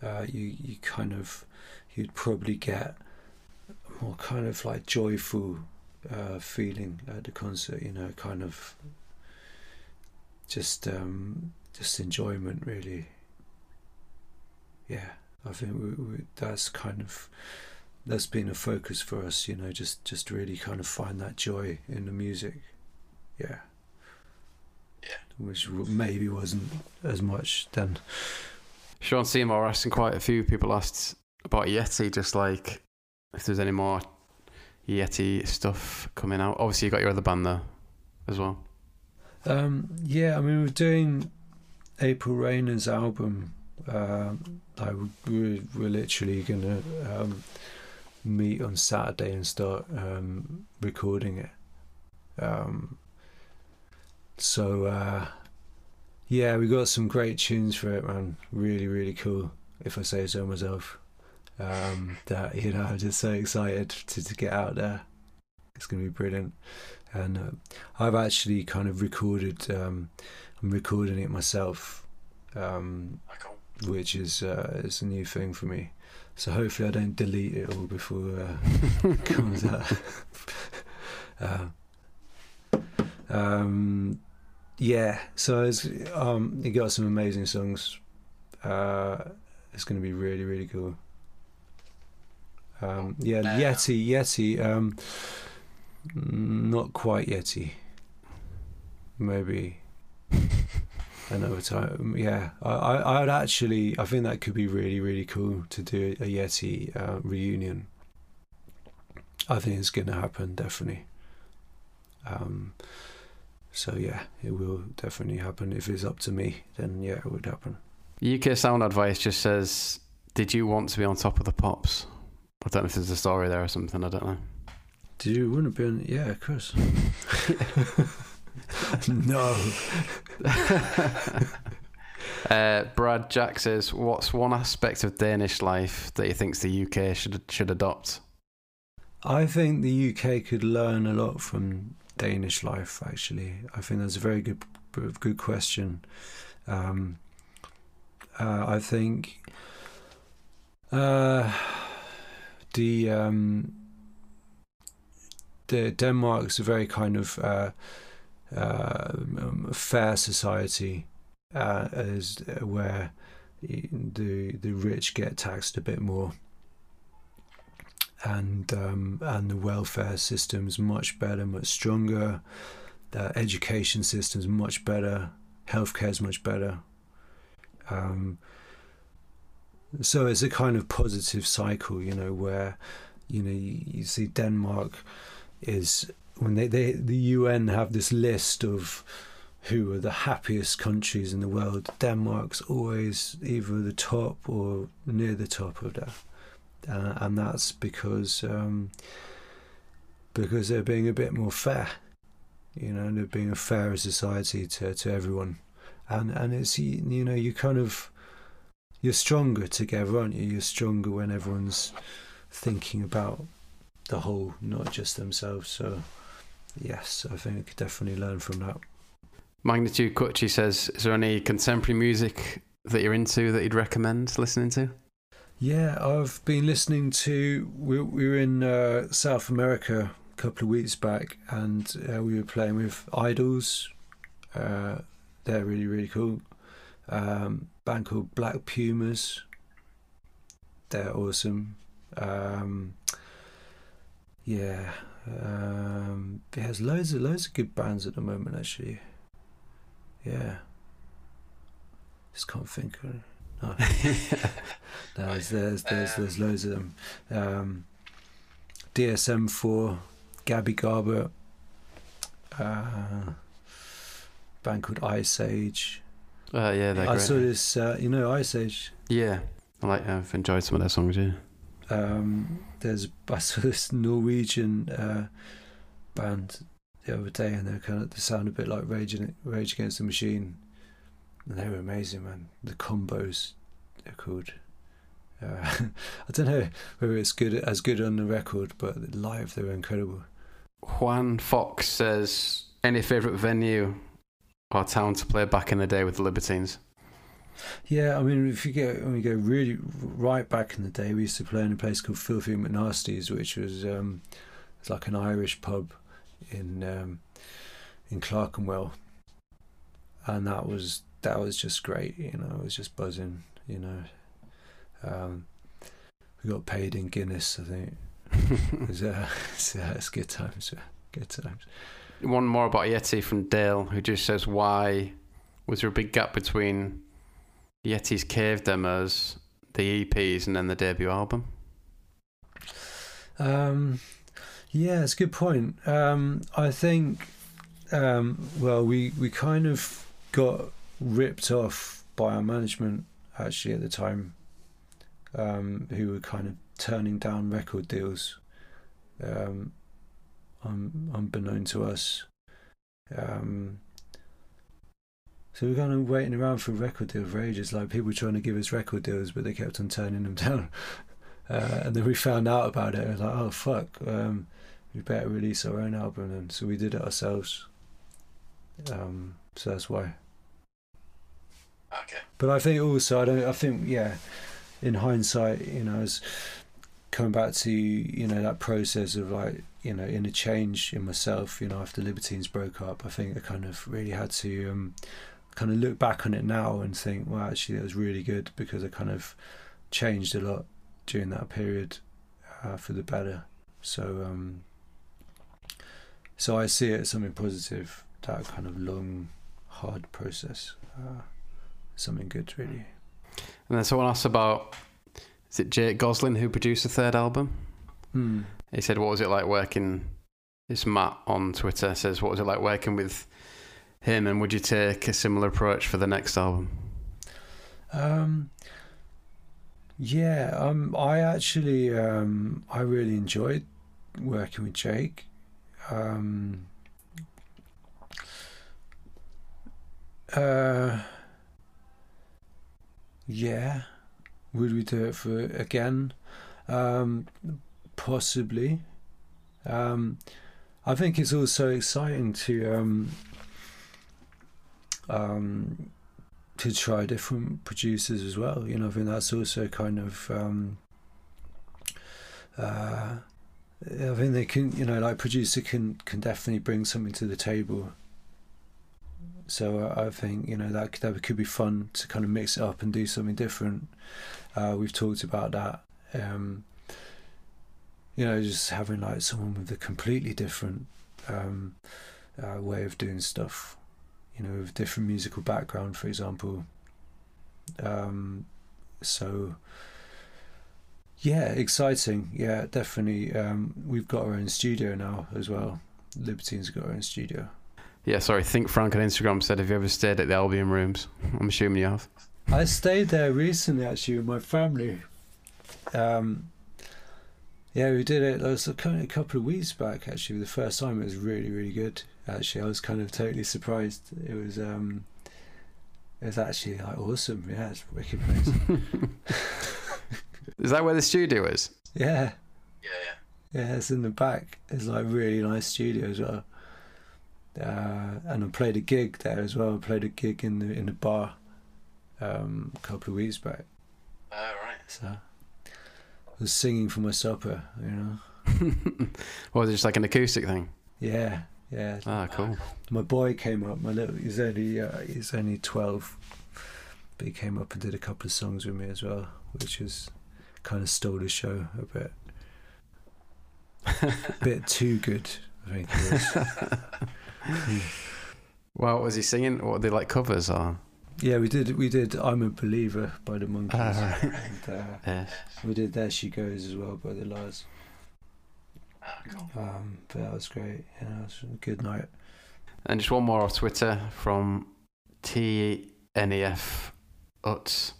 uh, you you kind of you'd probably get more kind of like joyful uh, feeling at the concert. You know, kind of just um, just enjoyment, really. Yeah, I think we, we, that's kind of that's been a focus for us. You know, just just really kind of find that joy in the music. Yeah. Yeah. Which maybe wasn't as much then. Sean Seymour asking quite a few people asked about Yeti, just like if there's any more Yeti stuff coming out. Obviously, you got your other band there as well. Um, yeah, I mean, we're doing April Rainer's album. Um, I we're, we're literally gonna um, meet on Saturday and start um, recording it. Um, so uh, yeah, we got some great tunes for it, man. Really, really cool. If I say so myself um, that you know I'm just so excited to, to get out there. It's going to be brilliant, and uh, I've actually kind of recorded. Um, I'm recording it myself, um, which is uh, is a new thing for me. So hopefully I don't delete it all before uh, (laughs) it comes out. (laughs) uh, um, yeah, so it's, um, you got some amazing songs. Uh, it's going to be really, really cool. Um, yeah, Yeti, Yeti. Um, not quite Yeti. Maybe (laughs) another time. Yeah, I, I, would actually. I think that could be really, really cool to do a Yeti uh, reunion. I think it's going to happen definitely. Um, so yeah, it will definitely happen. If it's up to me, then yeah, it would happen. UK Sound Advice just says, "Did you want to be on top of the pops?" I don't know if there's a story there or something. I don't know. Did you want to be on? Yeah, of course. (laughs) no. (laughs) Uh, Brad Jack says, "What's one aspect of Danish life that he thinks the UK should should adopt?" I think the UK could learn a lot from Danish life. Actually, I think that's a very good good question. Um, uh, I think uh, the um, the Denmark's a very kind of uh, uh, um, fair society, uh, as where the the rich get taxed a bit more, and um, and the welfare system's much better, much stronger. The education system's much better. Healthcare's much better. Um, so it's a kind of positive cycle, you know, where you know you, you see Denmark is when they, they the UN have this list of who are the happiest countries in the world. Denmark's always either the top or near the top of that, uh, and that's because um, because they're being a bit more fair. You know, they're being a fairer society to, to everyone, and and it's you know you kind of you're stronger together, aren't you? You're stronger when everyone's thinking about the whole, not just themselves. So, yes, I think I could definitely learn from that. Magnitude Kutchi says, "Is there any contemporary music that you're into that you'd recommend listening to?" Yeah, I've been listening to. We, we were in uh, South America a couple of weeks back, and uh, we were playing with IDLES. Uh, they're really really cool. Um, band called Black Pumas. They're awesome. Um, yeah, um, has loads of loads of good bands at the moment. Actually, yeah. Just can't think of. No, (laughs) (laughs) no there's, there's there's there's loads of them. Um, DSM four, Gabby Garbutt, uh, band called Iceage. Uh, yeah, they're I great. saw this, uh, you know, Iceage. Yeah, I like. I've enjoyed some of their songs. Yeah. Um, there's I saw this Norwegian uh, band the other day, and they kind of they sound a bit like Rage, Rage Against the Machine, and they were amazing, man. The combos they're called. Uh, (laughs) I don't know whether it's good as good on the record, but live they were incredible. Juan Fox says, "Any favorite venue or town to play back in the day with the Libertines?" Yeah, I mean, if you go when we go really right back in the day, we used to play in a place called Filthy McNasty's, which was um, it's like an Irish pub in um, in Clerkenwell, and that was that was just great. You know, it was just buzzing. You know, um, we got paid in Guinness, I think. (laughs) it was, uh, it's, uh, it's good times. Good times. One more about Yeti from Dale, who just says, "Why was there a big gap between Yeti's cave demos, the EPs, and then the debut album?" Um, yeah, it's a good point. Um, I think, um, well, we, we kind of got ripped off by our management actually at the time, um, who were kind of turning down record deals, um, un- unbeknown to us. Um, so we we're kind of waiting around for a record deal for ages, like people trying to give us record deals, but they kept on turning them (laughs) down. Uh, and then we found out about it. I was like, oh fuck, um, we better release our own album. And so we did it ourselves. Um, so that's why. Okay. But I think also, I don't. I think yeah, in hindsight, you know, as coming back to you know that process of like you know in a change in myself, you know, after Libertines broke up, I think I kind of really had to um, kind of look back on it now and think, well, actually, it was really good because I kind of changed a lot during that period uh, for the better. So, um, so I see it as something positive. That kind of long, hard process, uh, something good, really. And then someone asked about, is it Jake Gosling who produced the third album? Hmm. He said, "What was it like working?" It's Matt on Twitter says, "What was it like working with him? And would you take a similar approach for the next album?" Um, yeah, um, I actually, um, I really enjoyed working with Jake. Um, uh, Yeah. Would we do it for again? Um, possibly. Um, I think it's also exciting to um, um, to try different producers as well. You know, I think that's also kind of. Um, uh, I think they can, you know, like producer can can definitely bring something to the table. So I think you know that that could be fun to kind of mix it up and do something different. Uh, we've talked about that. Um, you know, just having like someone with a completely different um, uh, way of doing stuff. You know, with different musical background, for example. Um, so yeah, exciting. Yeah, definitely. Um, we've got our own studio now as well. Libertine's got our own studio. Yeah, sorry. Think Frank on Instagram said, "Have you ever stayed at the Albion Rooms?" (laughs) I'm assuming you have. I stayed there recently, actually, with my family. Um, yeah, we did it. It was a couple of weeks back, actually. The first time it was really, really good. Actually, I was kind of totally surprised. It was, um, it was actually like awesome. Yeah, it's a wicked place. (laughs) (laughs) is that where the studio is? Yeah. Yeah, yeah. Yeah, it's in the back. It's like really nice studio as well. Uh, and I played a gig there as well. I played a gig in the in the bar um, a couple of weeks back. Oh, right. So I was singing for my supper, you know. (laughs) was it just like an acoustic thing? Yeah, yeah. Ah, cool. My boy came up. My little, he's only uh, he's only twelve, but he came up and did a couple of songs with me as well, which was kind of stole the show a bit. a (laughs) bit too good, I think it was. (laughs) well, what was he singing? What were they like covers or? Yeah, we did. We did. I'm a believer by the Monkees. Ah, right. and, uh, Yes. we did There She Goes as well by the La's. Ah, cool. Um, but that was great. Yeah, it was a good night. And just one more off Twitter from TNEF Uts.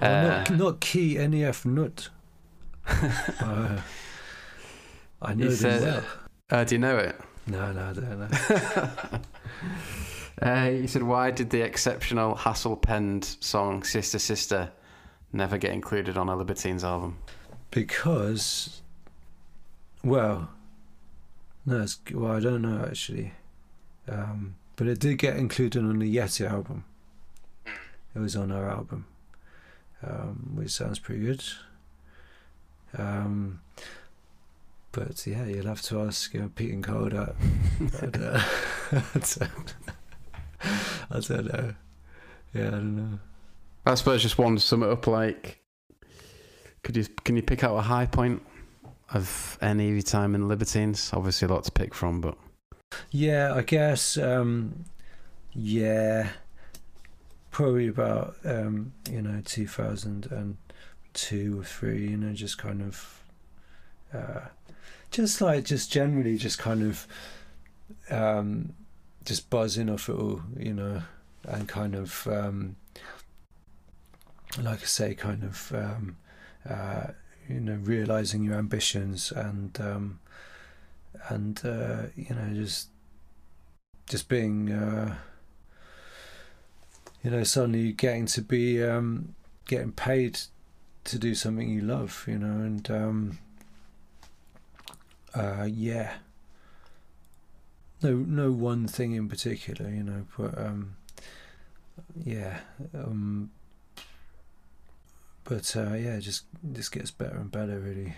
Oh, Uh, not, not Key NEF Nut. (laughs) uh, I know He them said- well. uh, do you know it? No, no, I don't know. (laughs) uh, he said, "Why did the exceptional Hassall penned song "Sister Sister" never get included on a Libertines album?" Because, well, no, it's, well, I don't know actually. Um, but it did get included on the Yeti album. It was on our album, um, which sounds pretty good. Um, but yeah, you'll have to ask know, Pete and Carl. But, uh, I, don't, (laughs) I don't know. Yeah, I don't know. I suppose just one to sum it up. Like, could you can you pick out a high point of any time in Libertines? Obviously, a lot to pick from, but Yeah, I guess. Um, yeah, probably about um, you know two thousand and two or three. You know, just kind of, uh, just like just generally, just kind of, um, just buzzing off it all. You know, and kind of, um, like I say, kind of, um, uh, you know, realizing your ambitions and. Um, and uh, you know just just being uh, you know suddenly getting to be um, getting paid to do something you love you know and um, uh, yeah no no one thing in particular you know but um, yeah um, but uh, yeah, just this gets better and better really.